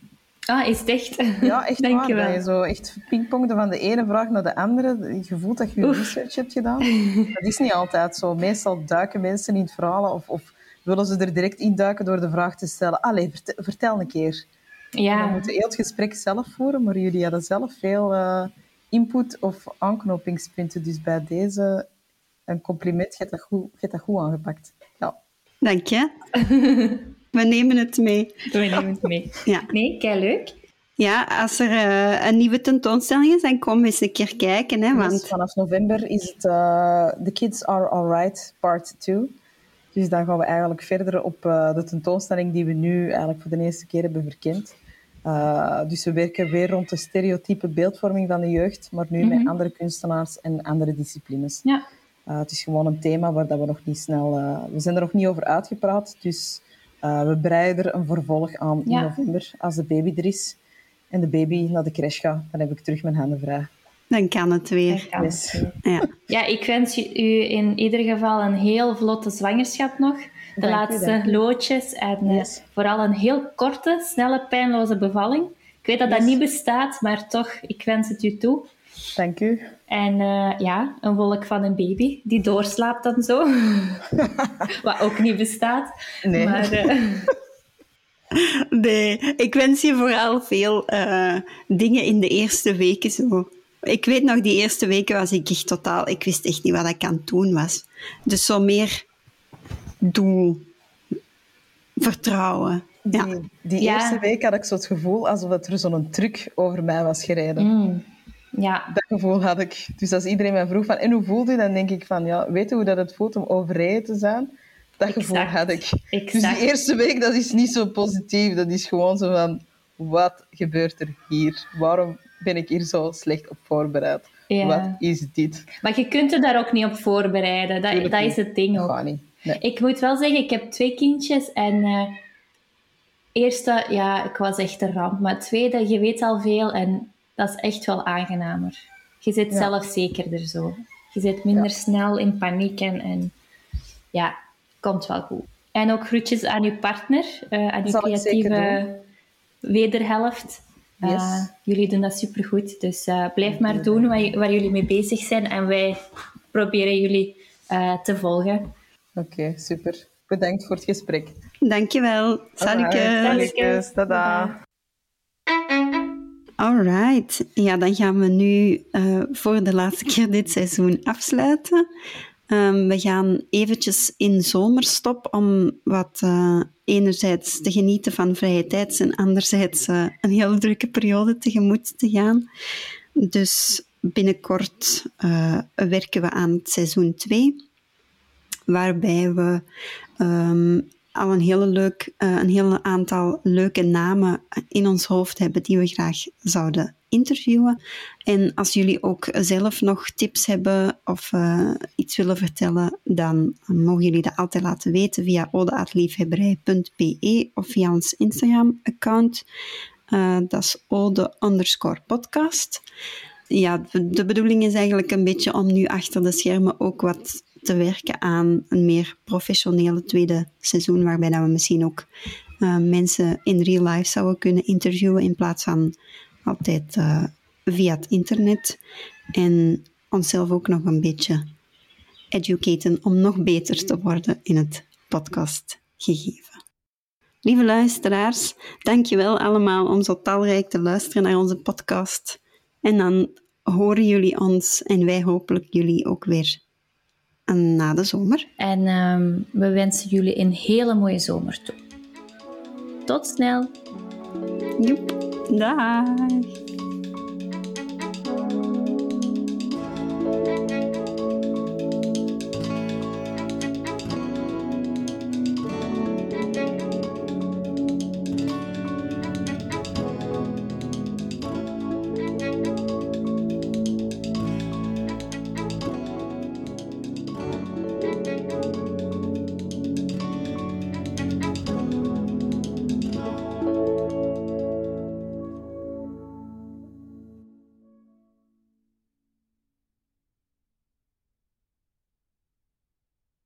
Ah, is het echt? Ja, echt Dank waar. Je wel. Dat je zo echt pingpongde van de ene vraag naar de andere. Je voelt dat je research hebt gedaan. Dat is niet altijd zo. Meestal duiken mensen in het verhaal of, of willen ze er direct induiken door de vraag te stellen. Allee, vertel, vertel een keer. Ja. We moeten heel het gesprek zelf voeren, maar jullie hadden zelf veel uh, input of aanknopingspunten. Dus bij deze een compliment. Je hebt dat goed, je hebt dat goed aangepakt. Ja. Dank je. We nemen het mee. We nemen het mee. Ja. Nee, kei leuk. Ja, als er uh, een nieuwe tentoonstelling is, dan kom eens een keer kijken. Hè, want... Dus vanaf november is het uh, The Kids Are Alright Part 2. Dus dan gaan we eigenlijk verder op uh, de tentoonstelling die we nu eigenlijk voor de eerste keer hebben verkend. Uh, dus we werken weer rond de stereotype beeldvorming van de jeugd, maar nu mm -hmm. met andere kunstenaars en andere disciplines. Ja. Uh, het is gewoon een thema waar dat we nog niet snel... we zijn er nog niet over uitgepraat, dus we breiden er een vervolg aan in november als de baby er is. En de baby naar de crash gaat, dan heb ik terug mijn handen vrij. Dan kan het weer. Kan yes. het weer. Ja. ja, ik wens u in ieder geval een heel vlotte zwangerschap nog. De dank laatste u, loodjes. En yes. uh, vooral een heel korte, snelle, pijnloze bevalling. Ik weet dat yes. dat niet bestaat, maar toch, ik wens het u toe. Dank u. En uh, ja, een wolk van een baby die doorslaapt dan zo. Wat ook niet bestaat. Nee. Maar, uh, Nee, ik wens je vooral veel uh, dingen in de eerste weken zo. Ik weet nog, die eerste weken was ik echt totaal... Ik wist echt niet wat ik aan het doen was. Dus zo meer doel, vertrouwen. Die, ja. die Ja. eerste week had ik zo het gevoel alsof er zo'n truc over mij was gereden. mm, ja, Dat gevoel had ik. Dus als iedereen mij vroeg van, en hoe voelde je? Dan denk ik van, ja, weet je hoe dat het voelt om overreden te zijn? Dat Exact. gevoel had ik. Dus die eerste week, dat is niet zo positief. Dat is gewoon zo van, wat gebeurt er hier? Waarom ben ik hier zo slecht op voorbereid? Ja. Wat is dit? Maar je kunt je daar ook niet op voorbereiden. Dat, Tuurlijk dat niet. is het ding ook. Gaat niet. Nee. Ik moet wel zeggen, ik heb twee kindjes en eh eerste, ja, ik was echt een ramp. Maar tweede, je weet al veel en dat is echt wel aangenamer. Je zit ja. zelfzekerder zo. Je zit minder snel in paniek en, en ja, komt wel goed. En ook groetjes aan uw partner, uh, aan uw creatieve wederhelft. Uh, jullie doen dat supergoed. Dus uh, blijf maar doen waar, waar, jullie mee bezig zijn. En wij proberen jullie te volgen. Oké, super. Bedankt voor het gesprek. Dankjewel. Salutjes. Tada. Alright, ja, dan gaan we nu uh, voor de laatste keer dit seizoen afsluiten. Um, we gaan eventjes in zomerstop om wat uh, enerzijds te genieten van vrije tijd en anderzijds uh, een heel drukke periode tegemoet te gaan. Dus binnenkort werken we aan het seizoen 2, waarbij we um, al een, hele leuk, een heel aantal leuke namen in ons hoofd hebben die we graag zouden interviewen. En als jullie ook zelf nog tips hebben of uh, iets willen vertellen, dan mogen jullie dat altijd laten weten via odeaatliefhebberij.be of via ons Instagram-account. Uh, dat is ode underscore podcast. Ja, de bedoeling is eigenlijk een beetje om nu achter de schermen ook wat te werken aan een meer professionele tweede seizoen, waarbij dat we misschien ook uh, mensen in real life zouden kunnen interviewen in plaats van altijd uh, via het internet. En onszelf ook nog een beetje educaten om nog beter te worden in het podcast gegeven. Lieve luisteraars, dankjewel allemaal om zo talrijk te luisteren naar onze podcast. En dan horen jullie ons en wij hopelijk jullie ook weer na de zomer. En um, we wensen jullie een hele mooie zomer toe. Tot snel. Joep. Dag.